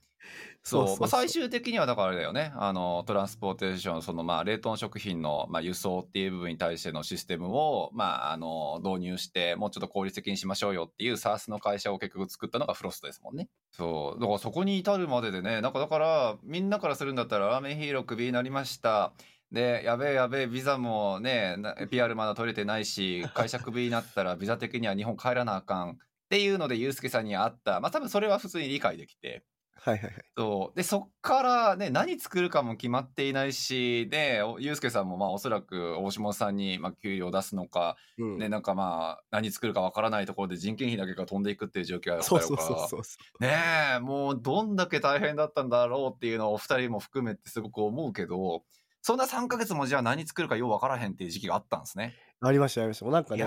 S2: そうまあ、最終的にはだからあれだよね。あのトランスポーテーションそのまあ冷凍食品のまあ輸送っていう部分に対してのシステムをまああの導入してもうちょっと効率的にしましょうよっていう SARS の会社を結局作ったのがフロストですもんね。そう。だからそこに至るまででねなんかだからみんなからするんだったらラーメンヒーロークビになりました。で、やべえやべえ、ビザもね、PR まだ取れてないし、会社クビになったらビザ的には日本帰らなあかん。っていうので、ユースケさんに会った。まあ多分それは普通に理解できて。
S1: はいはいはい。
S2: そう。で、そっからね、何作るかも決まっていないし、で、ユースケさんもまあおそらく大下さんにまあ給料を出すのか、うん、ね、なんかまあ何作るかわからないところで人件費だけが飛んでいくっていう状況が
S1: そうそうそうそう
S2: ねえ、もうどんだけ大変だったんだろうっていうのをお二人も含めてすごく思うけど、そんな3か月もじゃあ何作るかよう分からへんっていう時期があったんですね。
S1: ありましたありました。もうなんかね、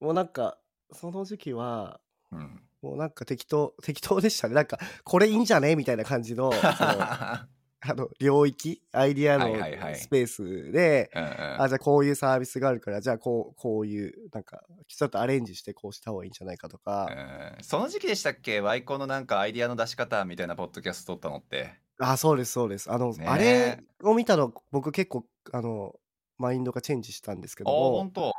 S1: もうなんかその時期は、うん、もうなんか適当適当でしたね。なんかこれいいんじゃね？みたいな感じの あの領域アイディアのスペースで、あじゃあこういうサービスがあるからじゃあこうこういうなんかちょっとアレンジしてこうした方がいいんじゃないかとか、
S2: その時期でしたっけ？ワイコのなんかアイディアの出し方みたいなポッドキャスト撮ったのって。
S1: あ、そうです、そうです。あの、ねあれを見たの、僕結構、あの、マインドがチェンジしたんですけども、
S2: 本当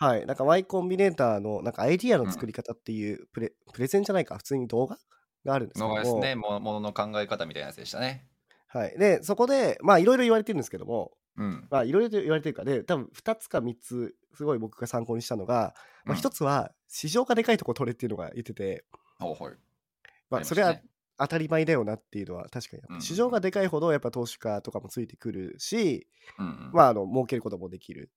S1: はい、なんか Y コンビネーターの、なんかアイディアの作り方っていうプレ、プレゼンじゃないか、普通に動画があるんですけど
S2: のですね。も。ものの考え方みたいなやつでしたね。
S1: はい。で、そこで、まあ、いろいろ言われてるんですけども、
S2: うん。
S1: まあ、いろいろと言われてるか。らで、多分2つか3つ、すごい僕が参考にしたのが、まあ、1つは、市場がでかいとこ取れっていうのが言ってて、
S2: はい。ま
S1: あ、あそれは当たり前だよなっていうのは確かに市場がでかいほどやっぱ投資家とかもついてくるし、
S2: うんうん、
S1: まああの儲けることもできる。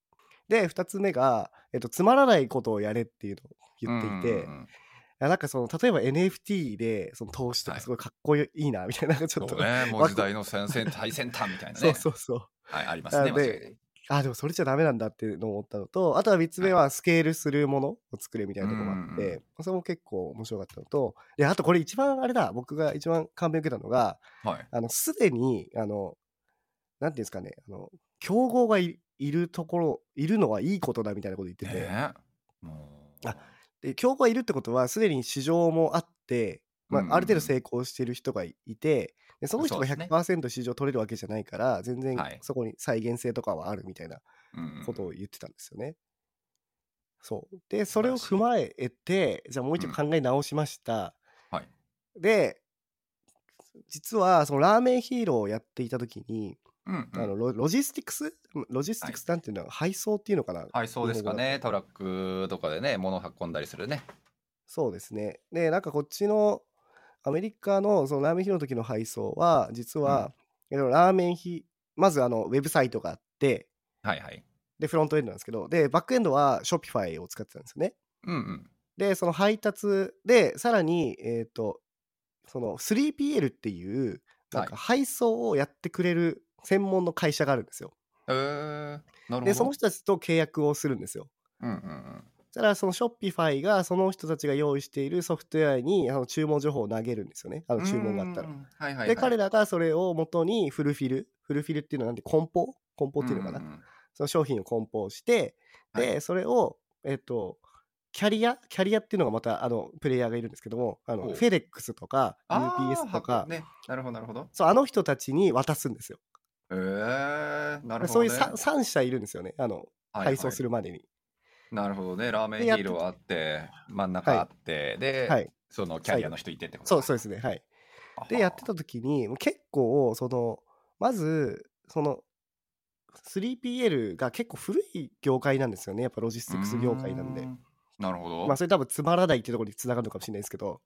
S1: で2つ目が、えっと、つまらないことをやれっていうのを言っていて、うんうんうん。なんかその例えば NFT でその投資とかすごいかっこいいなみたいな、ちょっと、
S2: ね、もう時代の先先最先端みたいなね
S1: そうそうそう。
S2: はいありますね
S1: であでもそれじゃダメなんだっていうのを思ったのとあとは3つ目はスケールするものを作れみたいなところもあって、はい、それも結構面白かったのとであとこれ一番あれだ僕が一番感銘を受けたのが、
S2: はい、
S1: あのすでにあのなんていうんですかねあの競合がいるところいるのはいいことだみたいなこと言ってて、
S2: え
S1: ー、あで競合がいるってことはすでに市場もあって、まあ、ある程度成功してる人がいて、でその人が100%市場取れるわけじゃないから、全然そこに再現性とかはあるみたいなことを言ってたんですよね。そう。でそれを踏まえてじゃあもう一度考え直しました。
S2: はい、
S1: で実はそのラーメンヒーローをやっていた時に、
S2: うんうん、
S1: あのロジスティクス？ロジスティクスなんていうのは配送っていうのかな？
S2: 配送ですかねトラックとかでね物運んだりするね。
S1: そうですね。でなんかこっちのアメリカのそのラーメンヒの時の配送は実は、うん、ラーメンヒまずあのウェブサイトがあって
S2: はいはい。
S1: でフロントエンドなんですけどでバックエンドは Shopify を使ってたんですよね。
S2: うんうん。
S1: でその配達でさらにえっ、ー、とその 3PL っていうなんか配送をやってくれる専門の会社があるんですよ。
S2: えー、なるほど
S1: でその人たちと契約をするんですよ。
S2: うんうんうん
S1: たらそのショッピファイがその人たちが用意しているソフトウェアにあの注文情報を投げるんですよね。あの注文があったら。
S2: はいはいはい、
S1: で、彼らがそれを元にフルフィル、フルフィルっていうのはなんで梱包梱包っていうのかな。その商品を梱包して、で、はい、それを、えっ、と、キャリアキャリアっていうのがまたあのプレイヤーがいるんですけども、あのフェデックスとか UPS とか、
S2: ね、なるほどなるほど。
S1: そう、あの人たちに渡すんですよ。
S2: へえー、なるほど、ね、
S1: そういう 3, 3社いるんですよね。あの、配送するまでに。
S2: なるほどね。ラーメンヒーローあって、真ん中あって、で、
S1: はい、
S2: そのキャリアの人いてってこと
S1: そうそうですね。はい。で、やってた時に、結構、その、まず、その、3PL が結構古い業界なんですよね。やっぱロジスティクス業界なんで。
S2: なるほど。
S1: まあ、それ多分つまらないっていうところにつながるのかもしれないですけど。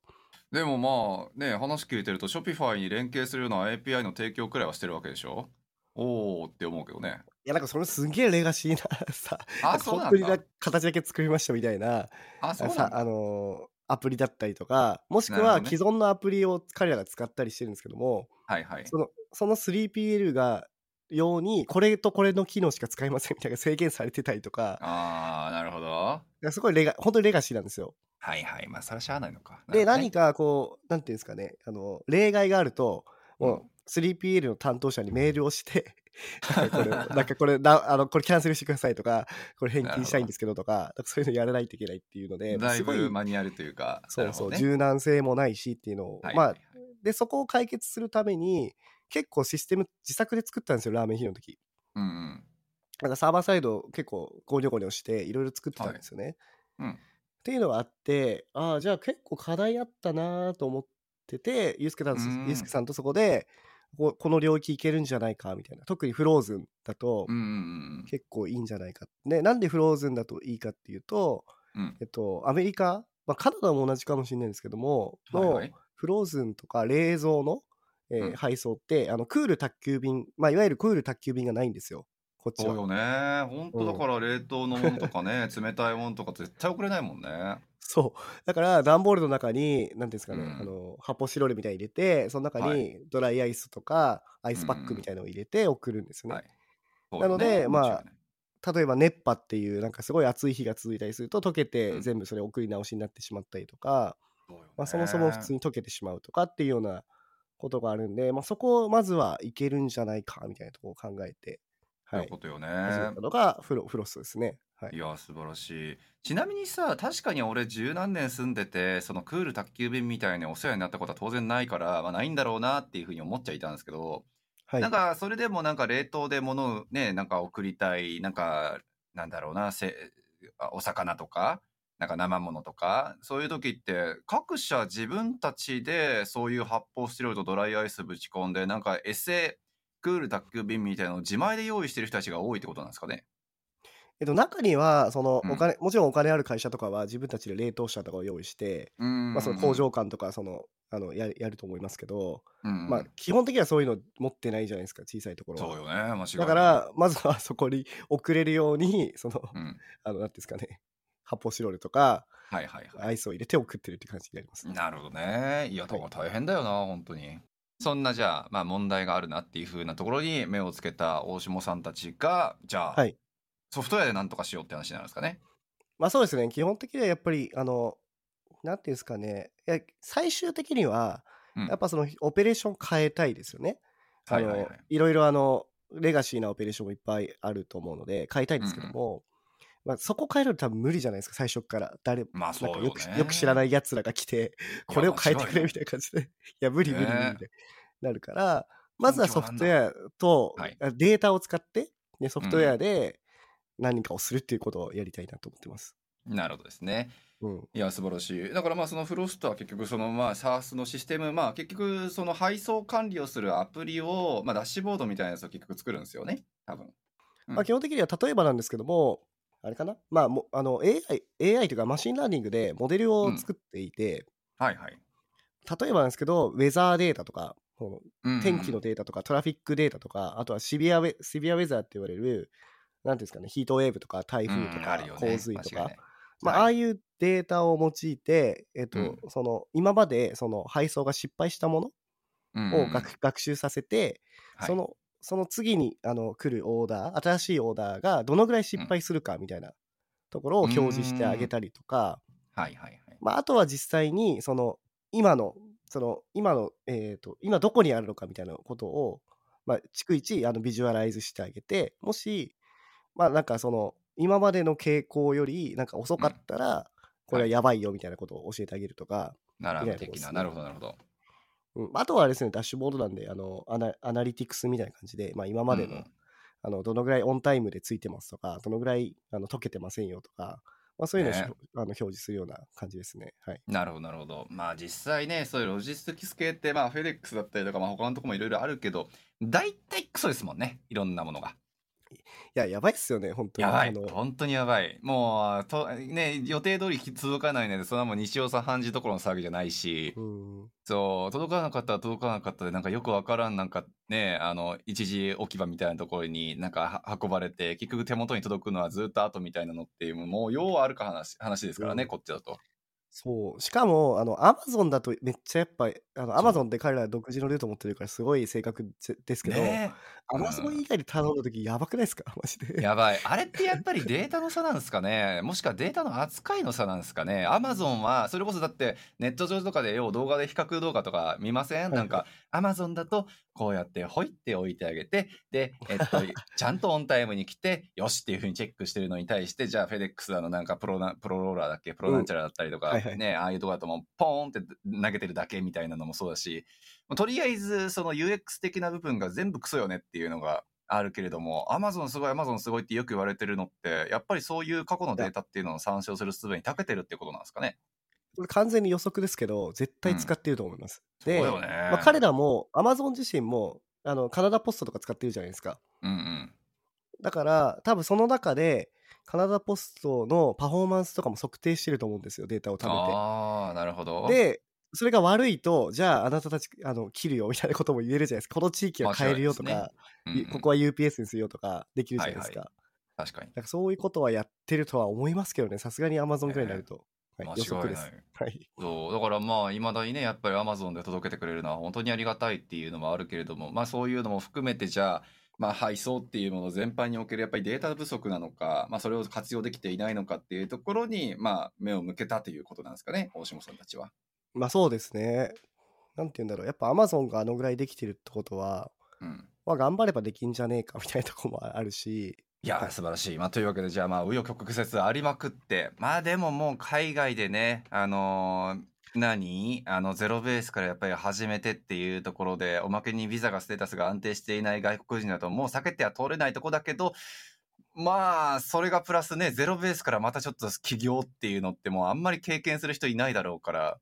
S2: でもまあね、話聞いてると、 Shopify に連携するような API の提供くらいはしてるわけでしょ？おーって思うけどね。
S1: いやなんかそれすげえレガシーな さ
S2: あそう
S1: 本当にな形だけ作りましたみたいな
S2: あそうさ
S1: あのアプリだったりとかもしくは既存のアプリを彼らが使ったりしてるんですけども、
S2: はいはい、
S1: そのその 3PL がようにこれとこれの機能しか使えませんみたいな制限されてたりとか
S2: ああなるほど。
S1: すごいレガ本当にレガシーなんですよ。
S2: はいはい。まあそれはしゃあないのか。
S1: で、ね、何かこうなんていうんですかね。あの例外があるともう 3PL の担当者にメールをしてこれ なんかこれなあのこれキャンセルしてくださいとかこれ返金したいんですけどとかそういうのやらないといけないっていうので
S2: だいぶマニュアルというか
S1: そうそう、ね、柔軟性もないしっていうのを、はい、まあでそこを解決するために結構システム自作で作ったんですよラーメンヒの時。
S2: うんうん、
S1: なんかサーバーサイド結構ゴニョゴニョしていろいろ作ってたんですよね。はい
S2: うん、
S1: っていうのがあってああじゃあ結構課題あったなと思っててユースケさんとそこでここの領域いけるんじゃないかみたいな。特にフローズンだと
S2: うんうん
S1: 結構いいんじゃないか、ね、なんでフローズンだといいかっていうと、
S2: うん。
S1: えっと、アメリカ、まあ、カナダも同じかもしれないんですけども、の
S2: はいはい。
S1: フローズンとか冷蔵の、えー
S2: うん。
S1: 配送ってあのクール宅急便、まあ、いわゆるクール宅急便がないんですよ。こっちは。
S2: そうよね。本当だから冷凍のものとかね 冷たいものとか絶対送れないもんね
S1: そう。だから段ボールの中に何ていうんですかね、
S2: うん。
S1: あの発泡スチロールみたいに入れてその中
S2: は
S1: にドライアイスとかアイスパックみたいなのを入れて送るんですよね。
S2: はい。
S1: なのでまあ
S2: そうよね。もちろんね
S1: 例えば熱波っていうなんかすごい暑い日が続いたりすると溶け
S2: うん。
S1: て全部それ送り直しになってしまったりとか、
S2: そ
S1: まあ、そもそも普通に溶けてしまうとかっていうようなことがあるんで、まあ、そこをまずはいけるんじゃないかみたいなところを考えて、
S2: そう
S1: はい、
S2: いうことよね。
S1: 始めたのがフロフロスですね。はい。
S2: い、や素晴らしい。ちなみにさ確かに俺十何年住んでてそのクール宅急便みたいにお世話になったことは当然ないから、まあ、ないんだろうなっていうふうに思っちゃいたんですけど、
S1: はい。
S2: なんかそれでもなんか冷凍で物をねなんか送りたいなんかなんだろうなせあお魚とかなんか生物とかそういう時って各社自分たちでそういう発泡スチロールとドライアイスぶち込んでなんかエセクール宅急便みたいなのを自前で用意してる人たちが多いってことなんですかね？
S1: えっと、中にはその
S2: うん
S1: お金、もちろんお金ある会社とかは自分たちで冷凍車とかを用意して、
S2: うん
S1: まあ、その工場間とかそのあのややると思いますけど、
S2: うん
S1: まあ、基本的にはそういうの持ってないじゃないですか小さいところは。
S2: そうよね間違い
S1: だからまずはそこに送れるように その、
S2: うん
S1: あのなんていうんですかね発泡スチロールとか
S2: はいはいはい
S1: アイスを入れて送ってるって感じになります。
S2: なるほどね。いや、だから大変だよな、本当に。そんなじゃあ、まあ問題があるなっていう風なところに目をつけた大下さんたちが、じゃあ、
S1: はい
S2: ソフトウェアでなんとかしようって話になるんですかね。
S1: まあそうですね。基本的にはやっぱりあのなんていうんですかね。いや最終的には
S2: うん。
S1: やっぱそのオペレーション変えたいですよね。あの
S2: はいはいはい。
S1: いろいろあのレガシーなオペレーションもいっぱいあると思うので変えたいんですけども、まあ、そこ変えると多分無理じゃないですか最初から。誰
S2: まあそうよね
S1: よく知らないやつらが来てこれを変えてくれみたいな感じで。いや無理無理無理
S2: ね。
S1: みたいになるからまずはソフトウェアと
S2: はい。
S1: データを使って、ね、ソフトウェアで何かをするっていうことをやりたいなと思ってます。
S2: なるほどですね。
S1: うん
S2: いや、素晴らしい。だからまあそのフロストは結局そのまあ SARS のシステム、まあ結局その配送管理をするアプリを、まあダッシュボードみたいなやつを結局作るんですよね。多分。うん
S1: まあ、基本的には例えばなんですけどもあれかな？まあもあの AI, AI というか machine learning でモデルを作っていて、
S2: はいはい。
S1: 例えばなんですけどウェザーデータとか天気のデータとか traffic data とかあとは severe wea severe weather って言われるなんていうんですかね heat wave とか台風と
S2: うん
S1: か洪水とか、まあ、
S2: はい。
S1: ああいうデータを用いて、えっと
S2: うん。
S1: その今までその配送が失敗したも
S2: うん
S1: のを学,、学習させて、
S2: はい。
S1: そのその次にあの来るオーダー新しいオーダーがどのぐらい失敗するかみたいなところを表示してあげたりとか、
S2: はいはいはい。
S1: まあ、あとは実際にその今のその今の、えー、と今どこにあるのかみたいなことを、まあ、逐一あのビジュアライズしてあげてもしまあなんかその今までの傾向よりなんか遅かったら、これはやばいよみたいなことを教えてあげるとか、
S2: なるほど的な。るほどなるほど。
S1: うん、あとはですねダッシュボードなんであの ana analytics みたいな感じで、まあ、今までの,、
S2: うんうん
S1: あのどのぐらい on time でついてますとかどのぐらいあの届けてませんよとか、まあ、そういうのをし、
S2: ね
S1: あの表示するような感じですね。はい
S2: なるほどなるほど。まあ実際ね、そういうロジスティクス系って、まあフェデックスだったりとか、まあ他のとこもいろいろあるけど、大体クソですもんね。いろんなものが。
S1: いや、やばいっすよね、本当に。
S2: やばい。本当にやばい。もう、とね、予定通り届かないので、それはもう日常茶飯事どころの騒ぎじゃないし、
S1: うん、
S2: そう、届かなかったら届かなかったで、なんかよくわからん、なんかね、あの、一時置き場みたいなところになんかは運ばれて、結局手元に届くのはずっと後みたいなのっていう、もう、ようあるか話、話ですからね、
S1: うん
S2: こっちだと。
S1: そう。しかも、あの、アマゾンだとめっちゃやっぱり、あの、アマゾンって彼ら独自のルート持ってるからすごい正確ですけど、
S2: ね
S1: アマゾン以外で頼んだ時やばくないですか？マジで。
S2: やばい。あれってやっぱりデータの差なんですかね？もしくはデータの扱いの差なんですかね？アマゾンは、それこそだってネット上とかで要動画で比較動画とか見ません、
S1: い
S2: なんか、アマゾンだとこうやってほいって置いてあげて、で、えっと、ちゃんとオンタイムに来て、よしっていうふうにチェックしてるのに対して、じゃあフェデックスだのなんかプロな、プロローラーだっけ？プロなん。ちゃらだったりとか、
S1: はいはい
S2: ね、ああいうとこだともうポーンって投げてるだけみたいなのもそうだし、とりあえずその UX 的な部分が全部クソよねっていうのがあるけれども、アマゾンすごい、アマゾンすごいってよく言われてるのって、やっぱりそういう過去のデータっていうのを参照する術に長けてるってことなんですかね？
S1: 完全に予測ですけど、絶対使ってると思います。
S2: うん、
S1: で、
S2: ま
S1: あ、彼らも、アマゾン自身も、あの、カナダポストとか使ってるじゃないですか。
S2: うんうん。
S1: だから、多分その中で、カナダポストのパフォーマンスとかも測定してると思うんですよ、データを貯めて。
S2: ああ、なるほど。
S1: で、それが悪いと、じゃああなたたちあの切るよみたいなことも言えるじゃないですか。この地域は変えるよとか、ねうんうん、ここは UPS にするよとかできるじゃないですか。はいはい、
S2: 確かに。
S1: なんかそういうことはやってるとは思いますけどね、さすがに Amazon くらいになると。
S2: はい、間違いない。はい、そうだからまあいまだにねやっぱり Amazon で届けてくれるのは本当にありがたいっていうのもあるけれどもまあそういうのも含めてじゃあまあ、配送っていうもの全般におけるやっぱりデータ不足なのか、まあ、それを活用できていないのかっていうところに、まあ、目を向けたということなんですかね大下さんたちは。
S1: まあそうですね。なんて言うんだろう。やっぱアマゾンがあのぐらいできてるってことは、うん、まあ頑張ればできんじゃねえかみたいなとこもあるし。
S2: いや、素晴らしい。まあ、というわけで、じゃあ、まあ、紆余曲折ありまくって、まあ、でももう海外でね、あのー、何？あの、ゼロベースからやっぱり始めてっていうところで、おまけにビザがステータスが安定していない外国人だと、もう避けては通れないとこだけど、まあ、それがプラスね、ゼロベースからまたちょっと起業っていうのってもうあんまり経験する人いないだろうから、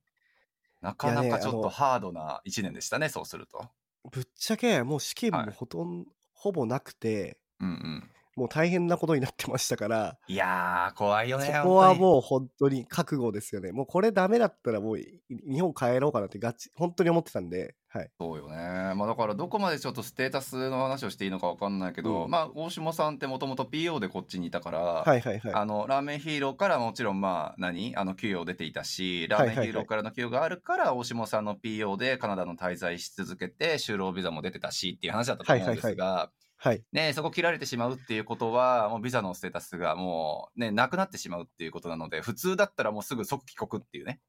S2: なかなかちょっとハードな1年でしたね、そうすると。
S1: ぶっちゃけもう試験もほとんど、ほぼなくて、
S2: うんうん。
S1: もう大変なことになってましたから、
S2: いやー、怖いよね。
S1: そこはもう本当に覚悟ですよね。もうこれダメだったらもう日本帰ろうかなってガチ、本当に思ってたんで、はい。
S2: そうよね。まあだからどこまでちょっとステータスの話をしていいのかわかんないけど、うん、まあ大島さんってもともと PO でこっちにいたから、
S1: はいはいはい。
S2: あの、ラーメンヒーローからもちろんまあ何あの給与出ていたし、ラーメンヒーローからの給与があるから、大島さんの PO でカナダの滞在し続けて、就労ビザも出てたしっていう話だったと思うんですが、はいはいはい
S1: はい。
S2: ね、そこ切られてしまうっていうことは、もうビザのステータスがもうね、なくなってしまうっていうことなので、普通だったらもうすぐ即帰国っていうね、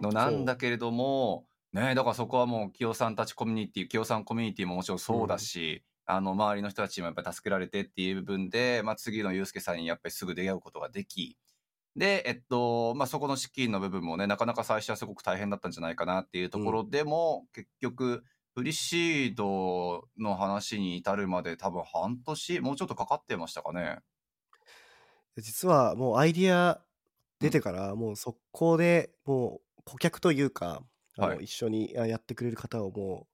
S2: のなんだけれども、ね、だからそこはもう、清さんたちコミュニティ、清さんコミュニティももちろんそうだし、うん、あの、周りの人たちもやっぱり助けられてっていう部分で、まあ、次のユうスケさんにやっぱりすぐ出会うことができ、で、えっと、まあ、そこの資金の部分もね、なかなか最初はすごく大変だったんじゃないかなっていうところでも、うん、結局、プリシードの話に至るまで多分半年、もうちょっとかかってましたかね。
S1: 実はもうアイディア出てから、もう速攻でもう顧客というか、あの一緒にやってくれる方をも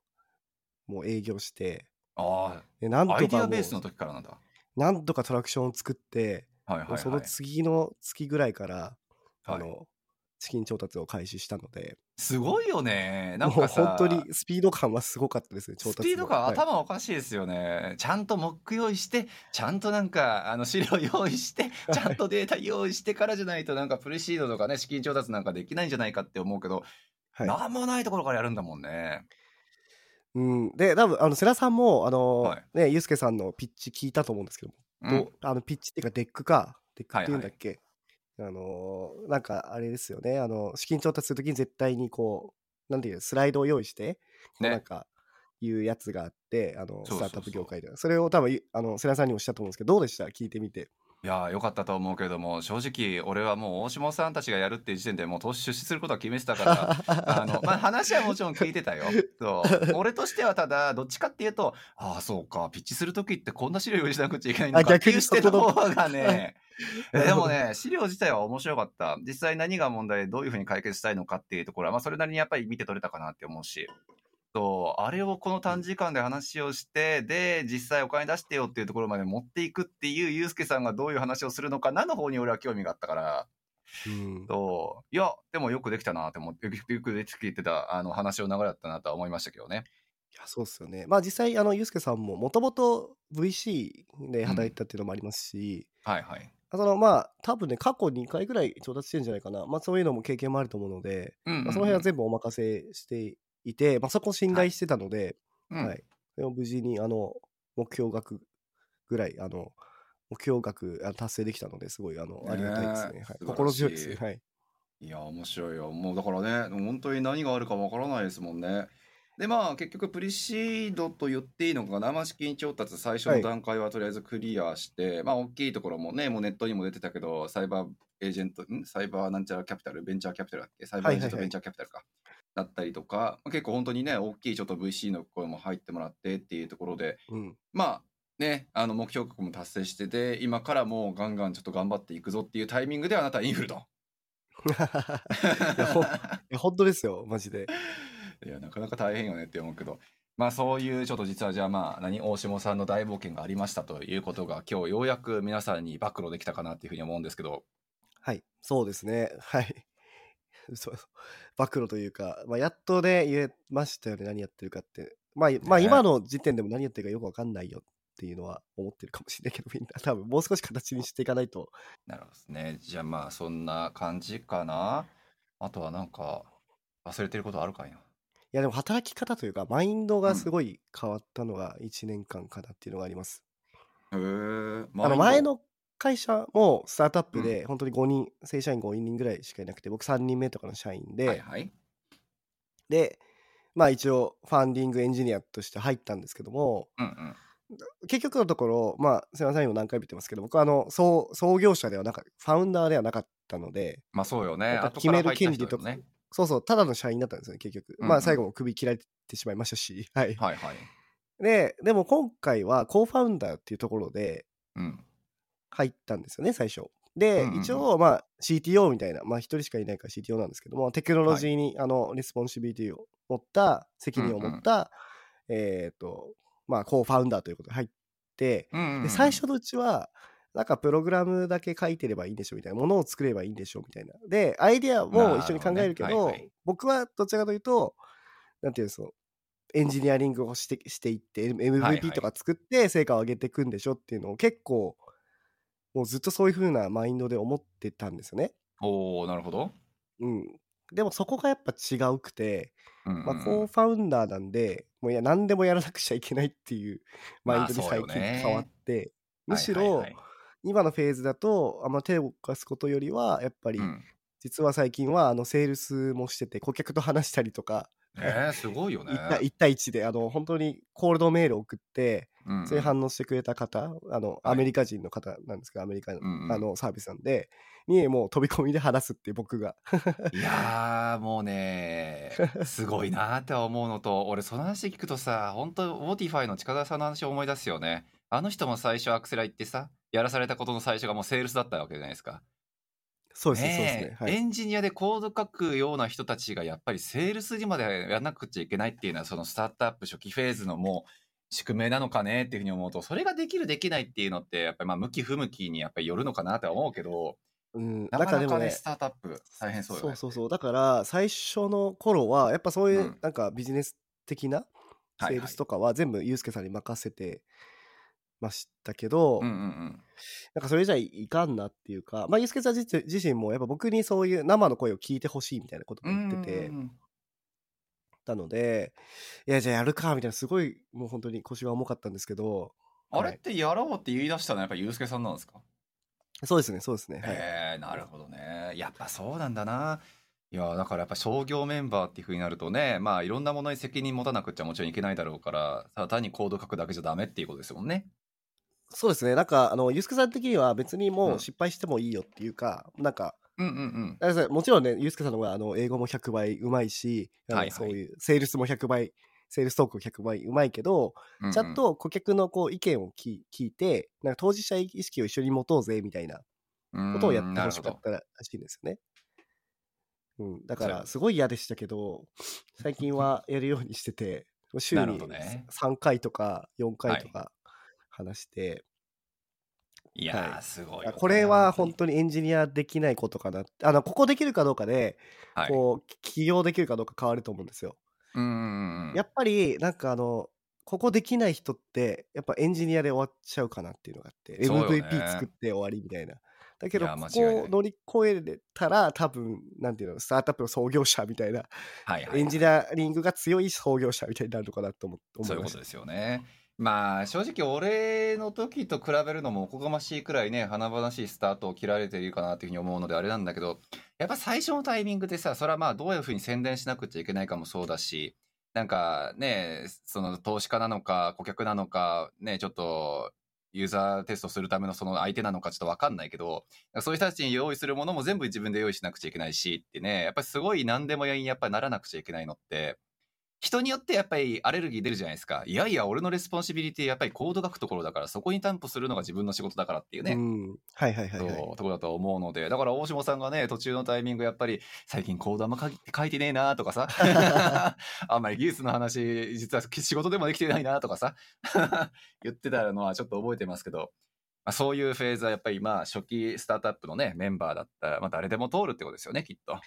S1: う、もう営業して、
S2: ああ、
S1: でなん
S2: アイディアベースの時からなんだ。
S1: なんとかトラクションを作って、
S2: はいはいはい。
S1: その次の月ぐらいから、あの、資金調達を開始したので、
S2: すごいよね。なんかさ、
S1: 本当にスピード感はすごかったですね、
S2: スピード感、
S1: はい、
S2: 頭おかしいですよね。ちゃんとモック用意して、ちゃんとなんか、あの資料用意して、ちゃんとデータ用意してからじゃないと、なんかプレシードとかね、資金調達なんかできないんじゃないかって思うけど、はい、なんもないところからやるんだもんね。
S1: うん、で、多分あの世良さんも、あの、はい、ね、ゆうすけさんのピッチ聞いたと思うんですけども、うん、あのピッチっていうか、デックか、 deck っていうんだっいはいあのー、なんかあれですよね、あの、資金調達するときに絶対にこう、なんていう、スライドを用意して、ね、なんか、いうやつがあって、あの、スタートアップ業界では。それを多分、あの、世良さんにもしたと思うんですけど、どうでした？聞いてみて。
S2: いやよかったと思うけれども正直俺はもう大下さんたちがやるっていう時点でもう投資出資することは決めてたから あの、まあ、話はもちろん聞いてたよ。そう。俺としてはただどっちかっていうとああそうかピッチする時ってこんな資料用意しなくちゃいけないのかっていう視点の方がね でもね資料自体は面白かった。実際何が問題でどういうふうに解決したいのかっていうところは、まあ、それなりにやっぱり見て取れたかなって思うしそう、あれをこの短時間で話をして、で、実際お金出してよっていうところまで持っていくっていう、ゆうすけさんがどういう話をするのかなの方に俺は興味があったから、
S1: うん、
S2: そう、いや、でもよくできたなって思って、よくできてたあの話の流れだったなとは思いましたけどね。
S1: いや、そうっすよね。まあ実際、あの、ゆうすけさんももともと VC で働いてたっていうのもありますし、
S2: うん、はいはい。
S1: そのまあ多分ね過去2回ぐらい調達してるんじゃないかな。まあそういうのも経験もあると思うので、
S2: うんうんうん、まあ、
S1: その辺は全部お任せしていて、まあ、そこを信頼してたので、はい。はい、でも無事に、あの、目標額ぐらい、あの、目標額達成できたのですごいあの、ありがたいですね。はい、心強いですね。はい。
S2: いや、面白いよ。もうだからね、本当に何があるかわからないですもんね。で、まあ、結局、プリシードと言っていいのか生資金調達、最初の段階はとりあえずクリアして、はい、まあ、大きいところもね、もうネットにも出てたけど、サイバーエージェント、ん？サイバーなんちゃらキャピタル、ベンチャーキャピタルだっけ？サイバーエージェント、ベンチャーキャピタルか。だったりとか、結構本当にね、大きいちょっと VC の声も入ってもらってっていうところで、
S1: うん、
S2: まあ、ね、あの目標額も達成してて、今からもうガンガンちょっと頑張っていくぞっていうタイミングであなたはインフルと。
S1: いや本当ですよマジで。
S2: いやなかなか大変よねって思うけど。まあそういうちょっと実はじゃあまあ何大下さんの大冒険がありましたということが今日ようやく皆さんに暴露できたかなっていうふうに思うんですけど。
S1: はいそうですね。はいそう暴露というか、まあ、やっとね言えましたよね何やってるかってまあ、まあ今の時点でも何やってるかよくわかんないよっていうのは思ってるかもしれないけど、みんな多分もう少し形にしていかないと。
S2: なるほどですね。じゃあまあそんな感じかな。あとはなんか忘れてることあるかいな。い
S1: やでも働き方というか、マインドがすごい変わったのが1年間かなっていうのがあります。
S2: へ、うん、
S1: え。あの前の会社もスタートアップで本当に5人、うん、正社員5人ぐらいしかいなくて、僕3人目とかの社員で、はいはい、で、まあ一応ファンディングエンジニアとして入ったんですけども、うんうん結局のところ、まあ、すみません、も何回も言ってますけど、僕はあの創創業者ではなかファウンダーではなかったので、
S2: まあそうよね。
S1: 決める権利とか、ね、そうそう、ただの社員だったんですよね、結局。うんうん、まあ最後も首切られてしまいましたし、はい。はいはい。で、でも今回は co-founder っていうところで入ったんですよね、最初。で、うんうん、一応、まあ、CTO みたいな、まあ、一人しかいないから CTO なんですけども、テクノロジーに、はい、あの responsibility を持った、責任を持った、うんうん、えっ、ー、と、まあ、 co-founder ということで入って、で最初のうちは、なんかプログラムだけ書いてればいいんでしょみたいな、ものを作ればいいんでしょみたいな。で、アイデアも一緒に考えるけど、どねはいはい、僕はどちらかというと、なんていうんですか、エンジニアリングをしてしていって、MVP とか作って成果を上げていくんでしょっていうのを結構、もうずっとそういう風なマインドで思ってたんですよね。
S2: おおなるほど。
S1: うん。でもそこがやっぱ違うくて、まあ、コーファウンダーなんで、もういや、何でもやらなくちゃいけないっていう マインドに最近変わって、むしろ、今のフェーズだと、あんま手を動かすことよりは、やっぱり、実は最近は、あの、セールスもしてて、顧客と話したりとか、
S2: えー、すごいよね。
S1: 1対 ,1 対1で、あの、本当に cold mail 送って、うんうん、それ反応してくれた方、あの、アメリカ人の方なんですけど、アメリカの,、あのサービスなんで、にもう飛び込みで話すって僕が。
S2: いやーもうねすごいなって思うのと俺その話聞くとさ本当 Autify の近澤さんの話を思い出すよね。あの人も最初アクセラ行ってさやらされたことの最初がもうセールスだったわけじゃないですか
S1: そうですね、そうですね、
S2: はい、エンジニアでコード書くような人たちがやっぱりセールスにまでやらなくちゃいけないっていうのはそのスタートアップ初期フェーズのもう宿命なのかねっていうふうに思うとそれができるできないっていうのってやっぱりまあ向き不向きにやっぱりよるのかなとは思うけどうん、なかなかね、スタートアップ大変そうよ
S1: ね。そうそうそう。だから、最初の頃は、やっぱそういう、なんかビジネス的なセールスとかは全部ユースケさんに任せてましたけど、なんかそれじゃいかんなっていうか、まあ、ユースケさん自身もやっぱ僕にそういう生の声を聞いてほしいみたいなことも言ってて、たので、いや、じゃあやるか、みたいな、すごい、もう本当に腰が重かったんですけど、
S2: あれってやろうって言い出したのはやっぱユースケさんなんですか？
S1: そうですね、そうですね。はい、
S2: えなるほどね。やっぱそうなんだな。いやだからやっぱ商業メンバーっていうふうになるとねまあいろんなものに責任持たなくちゃもちろんいけないだろうからただ単にコード書くだけじゃダメっていうことですもんね。
S1: そうですね。なんかあのユースケさん的には別にもう失敗してもいいよっていうか、うん、なんか
S2: うんうんう
S1: ん、もちろんねユースケさんの方があの英語も100倍うまいし、はいはい、そういうセールスも100倍セールストーク100倍うまいけど、うんうん、ちゃんと顧客のこう意見を聞いてなんか当事者意識を一緒に持とうぜみたいなことをやってほしかったらしいんですよね。うん、だからすごい嫌でしたけど最近はやるようにしてて 週に3回とか4回とか話して、
S2: いやー、すごい。
S1: これは本当に。エンジニアできないことかな。あのここできるかどうかで、こう起業できるかどうか変わると思うんですよ。
S2: うん
S1: やっぱりなんかあのここできない人ってやっぱエンジニアで終わっちゃうかなっていうのがあって、MVP 作って終わりみたいな。だけど、ここを乗り越えれたら、多分、なんていうの、スタートアップの創業者みたいな、はいはい、エンジニアリングが強い創業者みたいになるのかなと思って
S2: そういうことですよね。まあ正直俺の時と比べるのもおこがましいくらいね華々しいスタートを切られているかなというふうに思うのであれなんだけどやっぱ最初のタイミングでさそれはまあどういうふうに宣伝しなくちゃいけないかもそうだしなんかねその投資家なのか顧客なのかねちょっとユーザーテストするためのその相手なのかちょっとわかんないけど、そういう人たちに用意するものも全部自分で用意しなくちゃいけないしってね、やっぱりすごい何でもやりにやっぱりならなくちゃいけないのって、人によってやっぱりアレルギー出るじゃないですか。いやいや、俺の responsibility やっぱりコード書くところだから、そこに担保するのが自分の仕事だからっていうね。
S1: うん。はいはいはい、はい、
S2: ところだと思うので、だから大島さんがね、途中のタイミングやっぱり、最近コードあんま書いてねえなとかさ、あんまり技術の話、実は仕事でもできてないなとかさ、言ってたのはちょっと覚えてますけど、まあ、そういうフェーズはやっぱりまあ初期スタートアップのね、メンバーだったら、まあ誰でも通るってことですよね、きっと。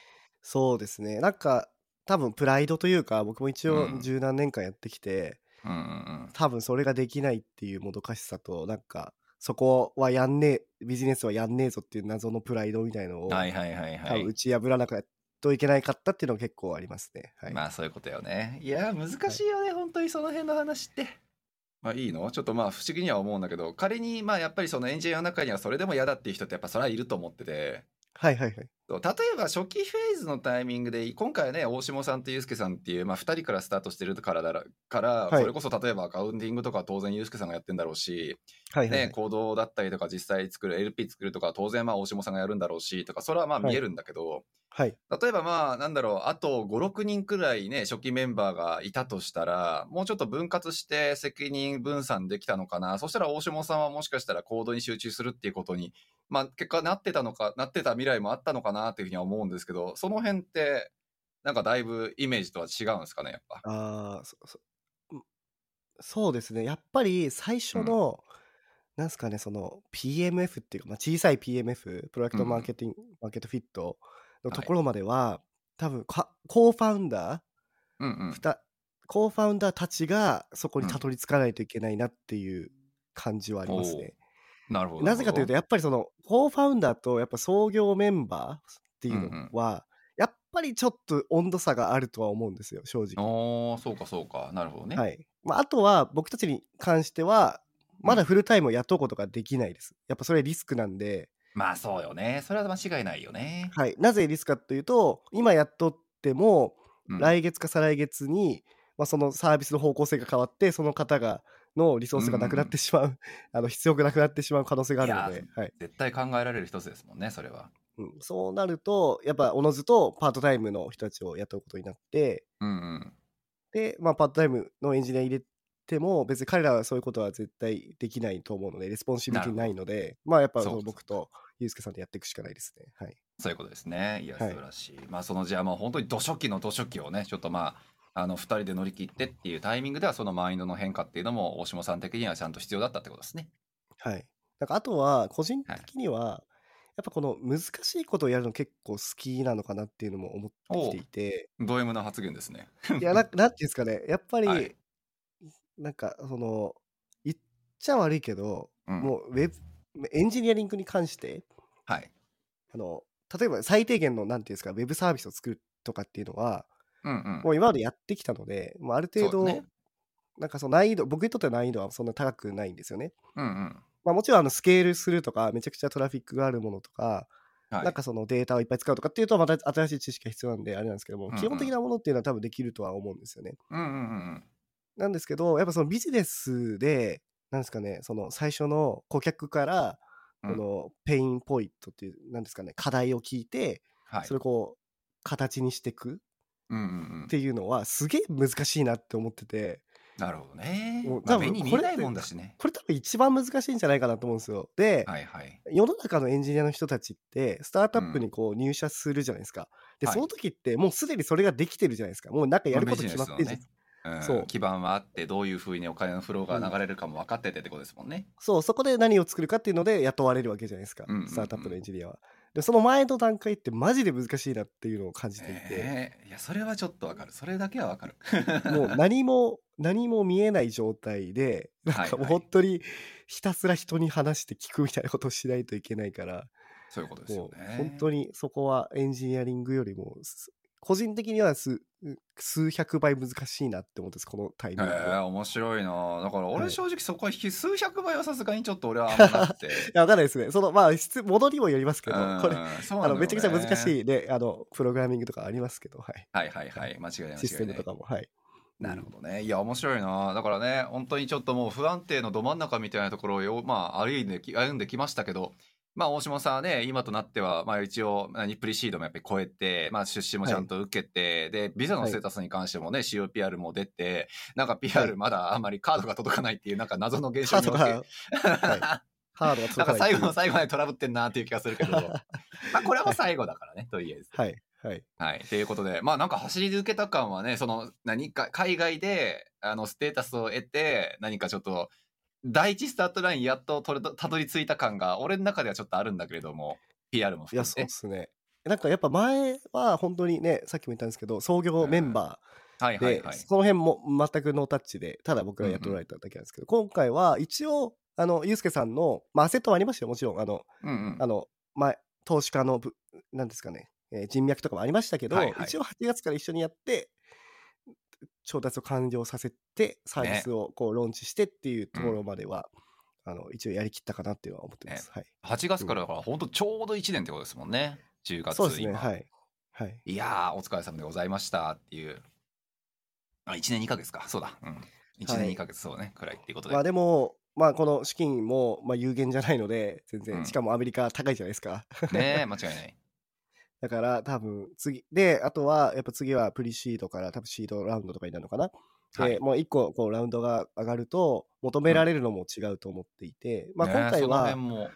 S1: そうですね。なんか、多分プライドというか僕も一応十何年間やってきて、
S2: うん
S1: 多分それができないっていうもどかしさとなんかそこはやんねえビジネスはやんねえぞっていう謎のプライドみたいのを、
S2: はいはいはいはい、多分
S1: 打ち破らなきゃといけないかったっていうのが結構ありますね、はい、
S2: まあそういうことよね。いや難しいよね、はい、本当にその辺の話って。まあいいの？ちょっとまあ不思議には思うんだけど仮にまあやっぱりそのエンジニアの中にはそれでも嫌だっていう人ってやっぱそれはいると思ってて
S1: はいはいはい。例
S2: えば初期フェーズのタイミングで今回はね大下さんとユースケさんっていう、まあ、2人からスタートしてるからだから、はい、それこそ例えばアカウンティングとか当然ユースケさんがやってんだろうし、はいはい、ね、行動だったりとか実際作る LP 作るとか当然まあ大下さんがやるんだろうしとかそれはまあ見えるんだけど、
S1: はい、
S2: 例えばまあなんだろうあと56人くらいね初期メンバーがいたとしたらもうちょっと分割して責任分散できたのかな。そしたら大下さんはもしかしたら行動に集中するっていうことにまあ、結果なってたのか、なってた未来もあったのかなっていうふうには思うんですけど、その辺って、なんかだいぶイメージとは違うんですかね、やっぱ。
S1: ああ、そそそうですね。やっぱり最初の、うん、なんすかね、その PMF っていうか、まあ、小さい PMF、プロダクトマーケティング、うん、マーケットフィットのところまでは、はい、多分か、コーファウンダー、
S2: うんうん、
S1: コーファウンダーたちがそこにたどり着かないといけないなっていう感じはありますね。
S2: なるほど。
S1: なぜかというと、やっぱりその、コーファウンダーとやっぱ創業メンバーっていうのは、うんうん、やっぱりちょっと温度差があるとは思うんですよ、正直。
S2: ああ、そうかそうか。なるほどね。
S1: はい。まあ、あとは、僕たちに関しては、まだフルタイムを雇うことができないです。やっぱそれリスクなんで。
S2: まあそうよね。それは間違いないよね。
S1: はい。なぜリスクかというと、今雇っても、来月か再来月に、まあ、そのサービスの方向性が変わって、その方がのリソースがなくなってしまう、うん、あの必要がなくなってしまう可能性があるので、はい、
S2: 絶対考えられる一つですもんねそれは、
S1: うん、そうなるとやっぱおのずとパートタイムの人たちを雇うことになって、
S2: うんうん、
S1: で、まあ、パートタイムのエンジニア入れても別に彼らはそういうことは絶対できないと思うので responsibility ないのでまあやっぱその僕とユースケさんでやっていくしかないですね。はい。
S2: そういうことですね。いや素晴らしい、はい、まあそのじゃあまあ本当にど初期のど初期をねちょっとまああの2人で乗り切ってっていうタイミングではそのマインドの変化っていうのも大下さん的にはちゃんと必要だったってことですね。
S1: はい。なんかあとは個人的には、やっぱこの難しいことをやるの結構好きなのかなっていうのも思ってきていて。
S2: ド M な発言ですね。
S1: いやな、なんていうんですかね、やっぱり、はい、なんかその、言っちゃ悪いけど、うん、もうウェブ、エンジニアリングに関して、
S2: はい。
S1: あの、例えば最低限の、なんていうんですか、ウェブサービスを作るとかっていうのは、
S2: うんうん、
S1: もう今までやってきたので、まあ、ある程度、ね、なんかその難易度、僕にとっては難易度はそんな高くないんですよね。
S2: うんうん
S1: まあ、もちろんあのスケールするとか、めちゃくちゃトラフィックがあるものとか、はい、なんかそのデータをいっぱい使うとかっていうと、また新しい知識が必要なんで、あれなんですけども、うんうん、基本的なものっていうのは多分できるとは思うんですよね。
S2: うんうんうん、
S1: なんですけど、やっぱそのビジネスで、なんですかね、その最初の顧客から、この pain point っていう、なんですかね、課題を聞いて、はい、それをこう、形にしていくっていうのはすげえ難しいなって思ってて。
S2: なるほどね。もう多分目に見えないもんだしね。
S1: これ多分一番難しいんじゃないかなと思うんですよ。で、
S2: はいはい、
S1: 世の中のエンジニアの人たちってスタートアップにこう入社するじゃないですか。うん、で、その時ってもうすでにそれができてるじゃないですか。もうなんかやること決まってるじゃないですか。
S2: うん、そう。基盤はあってどういうふうにお金のフローが流れるかも分かっててってことですもんね、
S1: うん、そうそこで何を作るかっていうので雇われるわけじゃないですか、うんうんうん、スタートアップのエンジニアは。でその前の段階ってマジで難しいなっていうのを感じていて、
S2: えー、いやそれはちょっとわかる。それだけはわかる。
S1: もう 何も何も見えない状態でなんかもう本当にひたすら人に話して聞くみたいなことをしないといけないから
S2: そういうことですよね。
S1: 本当にそこはエンジニアリングよりも個人的には数数百倍難しいなって思うんですこのタイミング、え
S2: ー、面白いな。だから俺正直そこは数百倍はさすがにちょっと俺はあんまなくて。い
S1: や分かんないですね。そのまあ質戻りもよりますけどこれ、ね、あのめちゃくちゃ難しいねあのプログラミングとかありますけど、はい、
S2: はいはいはい。間違いない
S1: システムとかもはい。
S2: なるほどね。いや、面白いな。だからね、本当にちょっともう不安定のど真ん中みたいなところを、まあ、歩いで歩んできましたけど、まあ、大島さんはね、今となっては、まあ一応、何プリシードもやっぱり超えて、まあ出資もちゃんと受けて、はい、で、ビザのステータスに関してもね、はい、COPR も出て、なんか PR まだあんまりカードが届かないっていう、なんか謎の現象によって、はい、カードが届かない。なんか最後の最後までトラブってんなっていう気がするけど、まあこれはもう最後だからね、とりあえず。
S1: はい。はい。
S2: はい。ということで、まあなんか走り抜けた感はね、その、何か、海外で、あの、ステータスを得て、何かちょっと、第一スタートラインやっとたどり着いた感が俺の中ではちょっとあるんだけれども PR も
S1: 含めていやそうっすね。なんかやっぱ前は本当にねさっきも言ったんですけど創業メンバーで、その辺も全くノータッチでただ僕がやっておられただけなんですけど、うんうん、今回は一応あのユースケさんの、まあ、アセットはありましたよもちろん。あの、うんうん、あの前投資家のなんですかね、えー、人脈とかもありましたけど、はいはい、一応8月から一緒にやって調達を完了させてサービスをこうローンチしてっていうところまでは、うん、あの一応やりきったかなっていうのは思ってます、ね、はい、
S2: 8月からだから本当ちょうど1年ってことですもんね。10月
S1: そうですね。はい、はい、
S2: いやお疲れ様でございましたっていう。あ1年2か月か。そうだ。うん。1年2か月そうね、くらいっていうことで。
S1: まあでもまあこの資金もまあ有限じゃないので全然、うん、しかもアメリカ高いじゃないですか。
S2: ね間違いない
S1: だから多分次、で、あとはやっぱ次はプリシードから多分シードラウンドとかになるのかな。はい、で、もう一個こうラウンドが上がると求められるのも違うと思っていて、うん、まあ今回は、ね、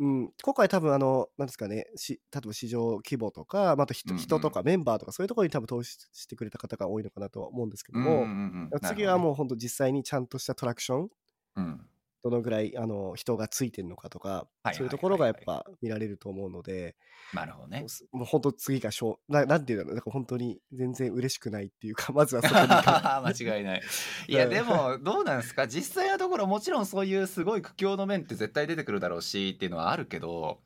S1: うん、今回多分あの、なんですかね、し例えば市場規模とか、また人,、人とかメンバーとかそういうところに多分投資してくれた方が多いのかなとは思うんですけども、うんうんうん、次はもう本当実際にちゃんとしたトラクション、うん、どのぐらいあの人がついてるのかとか、そういうところがやっぱ見られると思うので、
S2: なるほどね。
S1: もう本当次がしょうな、なんていうの、なんか本当に全然嬉しくないっていうか、まずはそこに。
S2: 間違いない。いや、でも、どうなんですか？実際のところ、もちろんそういうすごい苦境の面って絶対出てくるだろうしっていうのはあるけど、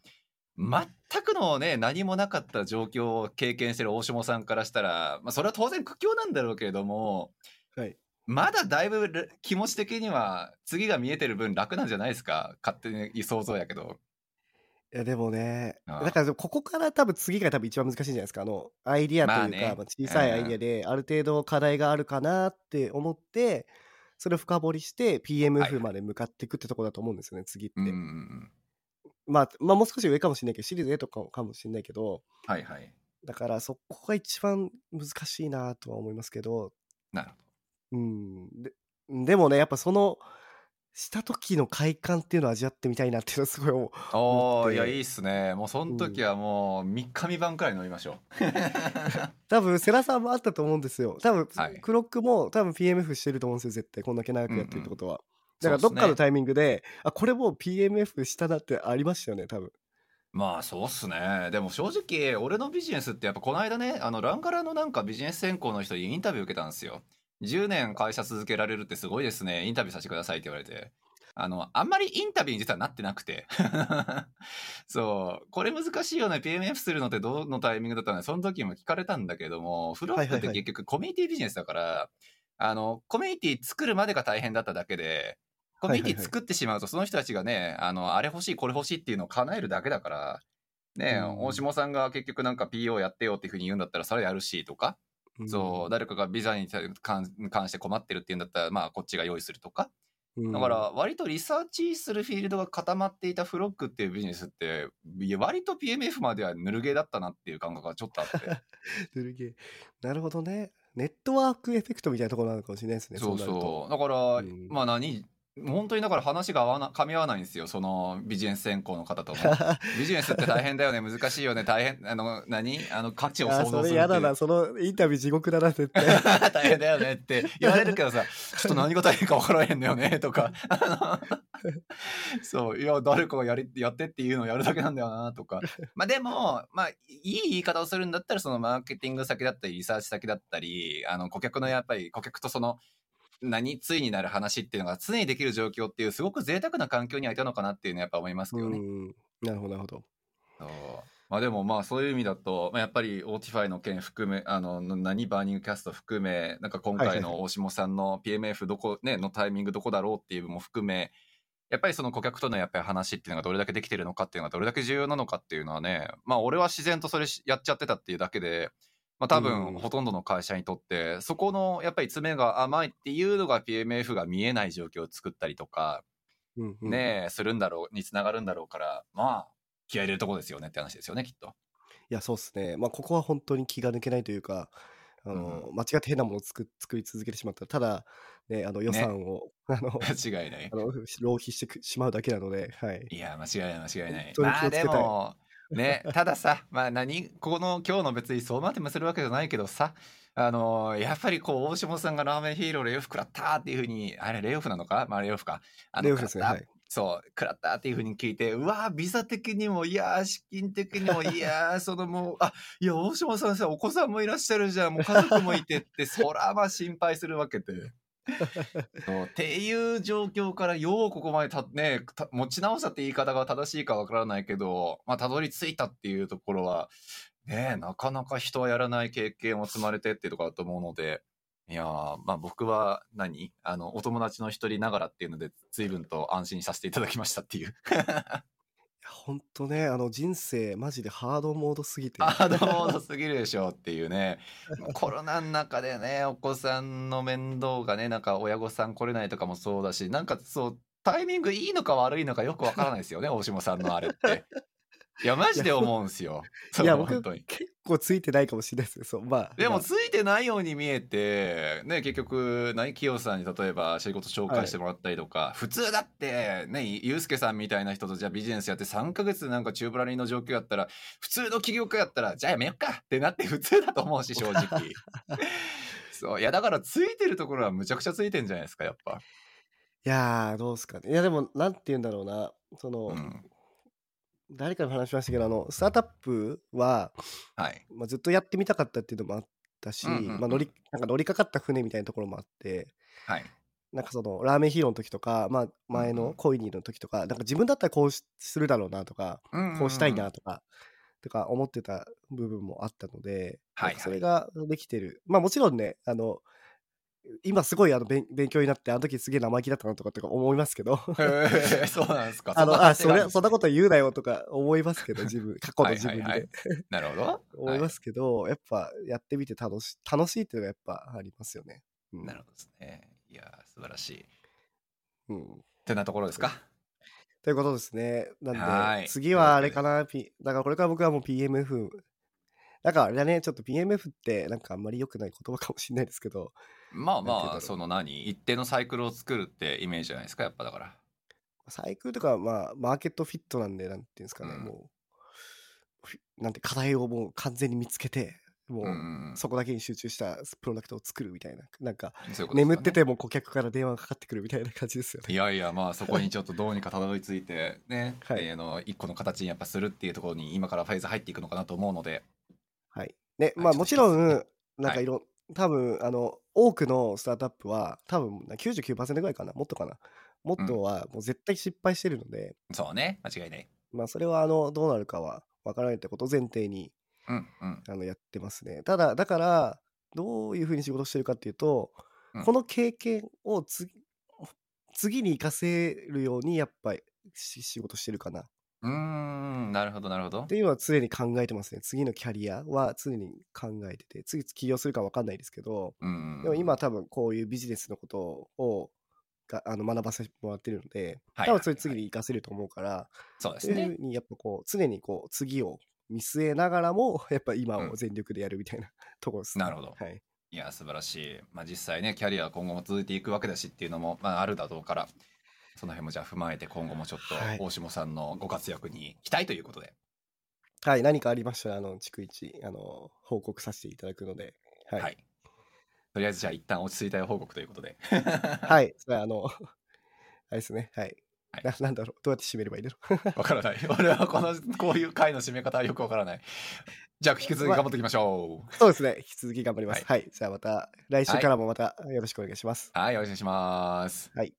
S2: 全くのね、何もなかった状況を経験してる大下さんからしたら、まあ、それは当然苦境なんだろうけれども、
S1: はい。
S2: まだだいぶ気持ち的には次が見えてる分楽なんじゃないですか？勝手に想像やけど。
S1: いやでもね、だからここから多分次が多分一番難しいんじゃないですか。あの、アイディアというか、まあね、まあ小さいアイディアである程度課題があるかなって思って、それを深掘りして PMF まで向かっていくってとこだと思うんですよね、次って。まあ、まあもう少し上かもしれないけど、シリーズ A とかかもしれないけど、
S2: はいはい。
S1: だからそこが一番難しいなとは思いますけど、
S2: なるほど。
S1: うん。ででもね、やっぱその、した時の快感っていうのを味わってみたいなっていうのはすごい思
S2: おーいやいいっすね。もうその時はもう3日3晩くらい飲みましょう。
S1: 多分世良さんもあったと思うんですよ。多分、はい、クロックも多分 PMF してると思うんですよ絶対。こんだけ長くやってるってことは、うんうん、だからどっかのタイミングで、ね、あこれもう PMF したなってありましたよね多分。
S2: まあそうっすね。でも正直俺のビジネスってやっぱこの間ねあのランガラのなんかビジネス専攻の人にインタビュー受けたんですよ10年会社続けられるってすごいですね。インタビューさせてくださいって言われて。あの、あんまりインタビューに実はなってなくて。そう。これ難しいよね。PMF するのってどのタイミングだったのその時も聞かれたんだけども、フロップって結局コミュニティビジネスだから、あの、コミュニティ作るまでが大変だっただけで、コミュニティ作ってしまうと、その人たちがね、あの、あれ欲しい、これ欲しいっていうのを叶えるだけだから、ね、大下さんが結局なんか PO やってよっていうふうに言うんだったら、それやるしとか、そう、誰かがビザに関して困ってるっていうんだったら、まあ、こっちが用意するとか。だから、割とリサーチするフィールドが固まっていたフロックっていうビジネスって、割と PMF まではぬるゲーだったなっていう感覚がちょっとあって。
S1: ぬるゲー。なるほどね。ネットワークエフェクトみたいなところなのかもしれないですね。
S2: そうそう。だから、うん、まあ何、本当にだから話が合わな噛み合わないんですよそのビジネス専攻の方とも。ビジネスって大変だよね難しいよね大変あの何？あの価値を想像する
S1: それ嫌だなそのインタビュー地獄だな絶対。
S2: 大変だよねって言われるけどさちょっと何が大変か分からへんのよね とか。そういや誰かがやりやってっていうのをやるだけなんだよなとか。まあでもまあいい言い方をするんだったらそのマーケティング先だったりリサーチ先だったりあの顧客のやっぱり顧客とその何ついになる話っていうのが常にできる状況っていうすごく贅沢な環境にはいたのかなっていうのはやっぱ思いますけどね。
S1: なるほどなるほど。
S2: まあでもまあそういう意味だと、まあ、やっぱり Autify の件含めあの何バーニングキャスト含めなんか今回の大下さんの PMF どこ、ね、のタイミングどこだろうっていうのも含めやっぱりその顧客とのやっぱり話っていうのがどれだけできてるのかっていうのがどれだけ重要なのかっていうのはねまあ俺は自然とそれやっちゃってたっていうだけでまあ、多分ほとんどの会社にとって、そこのやっぱり詰めが甘いっていうのが PMF が見えない状況を作ったりとか、ねするんだろうにつながるんだろうからまあ気合入れるとこですよねって話ですよね、きっと。
S1: いや、そうですね。まあ、ここは本当に気が抜けないというか、あの、間違って変なものを作作り続けてしまったら、ただ、ね、あの予算を、あの、
S2: 間違いない。
S1: あの浪費してしまうだけなので、はい。
S2: いや、間違いない、間違いない。まあでも、ね、たださ、まあ何、この今日の別にそうまでもするわけじゃないけどさ、あのやっぱりこう、大下さんがラーメンヒーローレイオフ食らったっていうふうに、あれ、レイオフなのか？まあレイオフか。あ
S1: のレイオフですね。はい。
S2: そう、食らったっていうふうに聞いて、うわビザ的にも、いや資金的にも、いや そのもう、あ、いや、大島さんさ、お子さんもいらっしゃるじゃん、もう家族もいてって、そらまあ心配するわけで。っていう状況からようここまでた、ね、持ち直したって言い方が正しいかわからないけど、まあ、たどり着いたっていうところは、ね、なかなか人はやらない経験を積まれてっていうところだと思うので、いやまあ僕は何？あの、お友達の一人ながらっていうので、随分と安心させていただきましたっていう。
S1: 本当ね、あの人生、マジでハードモードすぎて。
S2: ハードモードすぎるでしょっていうね。コロナの中でね、お子さんの面倒がね、なんか親御さん来れないとかもそうだし、なんかそう、タイミングいいのか悪いのかよくわからないですよね、大島さんのあれって。いや、マジで思うんすよ。
S1: いや、僕、結構ついてないかもしれないですよ。そう、まあ。
S2: でも、ついてないように見えて、ね、結局、何、清さんに例えば仕事紹介してもらったりとか、はい、普通だって、ね、ゆうすけさんみたいな人とじゃあビジネスやって3ヶ月なんかチューブラリーの状況やったら、普通の起業家やったら、じゃあやめよっかってなって普通だと思うし、正直。そう。いや、だからついてるところはむちゃくちゃついてんじゃないですか、やっぱ。い
S1: やー、どうすかね。いや、でも、なんて言うんだろうな。その、うん誰かに話しましたけどあのスタートアップは、
S2: はい。
S1: まあ、ずっとやってみたかったっていうのもあったし、うんうんうん、まあ、乗りなんか乗りかかった船みたいなところもあって、
S2: はい、
S1: なんかそのラーメンヒーローの時とか、まあ、前のコイニーの時とか、うんうん、なんか自分だったらこうするだろうなとか、うんうん、こうしたいなとか、とか思ってた部分もあったので、はい、それができてる。まあもちろんねあの今すごいあの勉勉強になってあの時すげえ生意気だったなとかとか思いますけど。
S2: へそうなんですか。
S1: あのあそれそんなこと言うなよとか思いますけど自分過去の自分ではい、
S2: なるほど。
S1: 思いますけど、はい、やっぱやってみて楽し楽しいっていうのがやっぱありますよね、
S2: うん、なるほどですね。いや素晴らしい。
S1: うん。
S2: ってなところですか？
S1: ということですね。なんで次はあれかな、だからこれから僕はもう PMF なんかあれだねちょっと PMF ってなんかあんまり良くない言葉かもしれないですけど
S2: まあまあ、その何？一定のサイクルを作るってイメージじゃないですか、やっぱだから。
S1: サイクルとか、まあ、マーケットフィットなんで、なんていうんですかね、うん、もう、なんて課題をもう完全に見つけて、もう、そこだけに集中したプロダクトを作るみたいな、なんか、ね、眠ってても顧客から電話がかかってくるみたいな感じですよね。
S2: いやいや、まあ、そこにちょっとどうにかたどり着いて、ね、はい、えー、の一個の形にやっぱするっていうところに、今からフェーズ入っていくのかなと思うので。
S1: はい。ね、まあ、もちろん、なんかい。ろ、はい多分あの多くのスタートアップは多分99%ぐらいかな。もっとかな。もっとはもう絶対失敗してるので、
S2: そうね。間違いない。
S1: まあそれはあのどうなるかは分からないってことを前提に、
S2: うんうん、
S1: あのやってますね。ただだからどういうふうに仕事してるかっていうと、うん、この経験を次に活かせるようにやっぱり仕事してるかな
S2: うーん、なるほど、なるほど。
S1: っていうのは常に考えてますね。次のキャリアは常に考えてて、次起業するか分かんないですけど、
S2: うん。
S1: でも今多分こういうビジネスのことをがあの学ばせてもらってるので、多分それ次に活かせると思うから、
S2: そうですね。
S1: にやっぱこう常にこう次を見据えながらも、やっぱ今を全力でやるみたいなところです、
S2: ねなるほど。
S1: はい。
S2: いや、素晴らしい。まあ実際ね、キャリアは今後も続いていくわけだしっていうのも、まああるだろうから、その辺もじゃあ踏まえて今後もちょっと大下さんのご活躍に期待ということで。
S1: はい、何かありましたら、あの、逐一、あの、報告させていただくので、はい。はい、
S2: とりあえずじゃあ一旦落ち着いた報告ということで。
S1: はい、それあの、あれですね、はい。はい、ななんだろうどうやって締めればいいの
S2: わからない。俺はこの、こういう回の締め方はよくわからない。じゃあ引き続き頑張っていきましょう、
S1: まそうですね。引き続き頑張ります。はい、はい、じゃあまた、来週からもまたよろしくお願いします。
S2: はい、はい、お願いします。
S1: はい。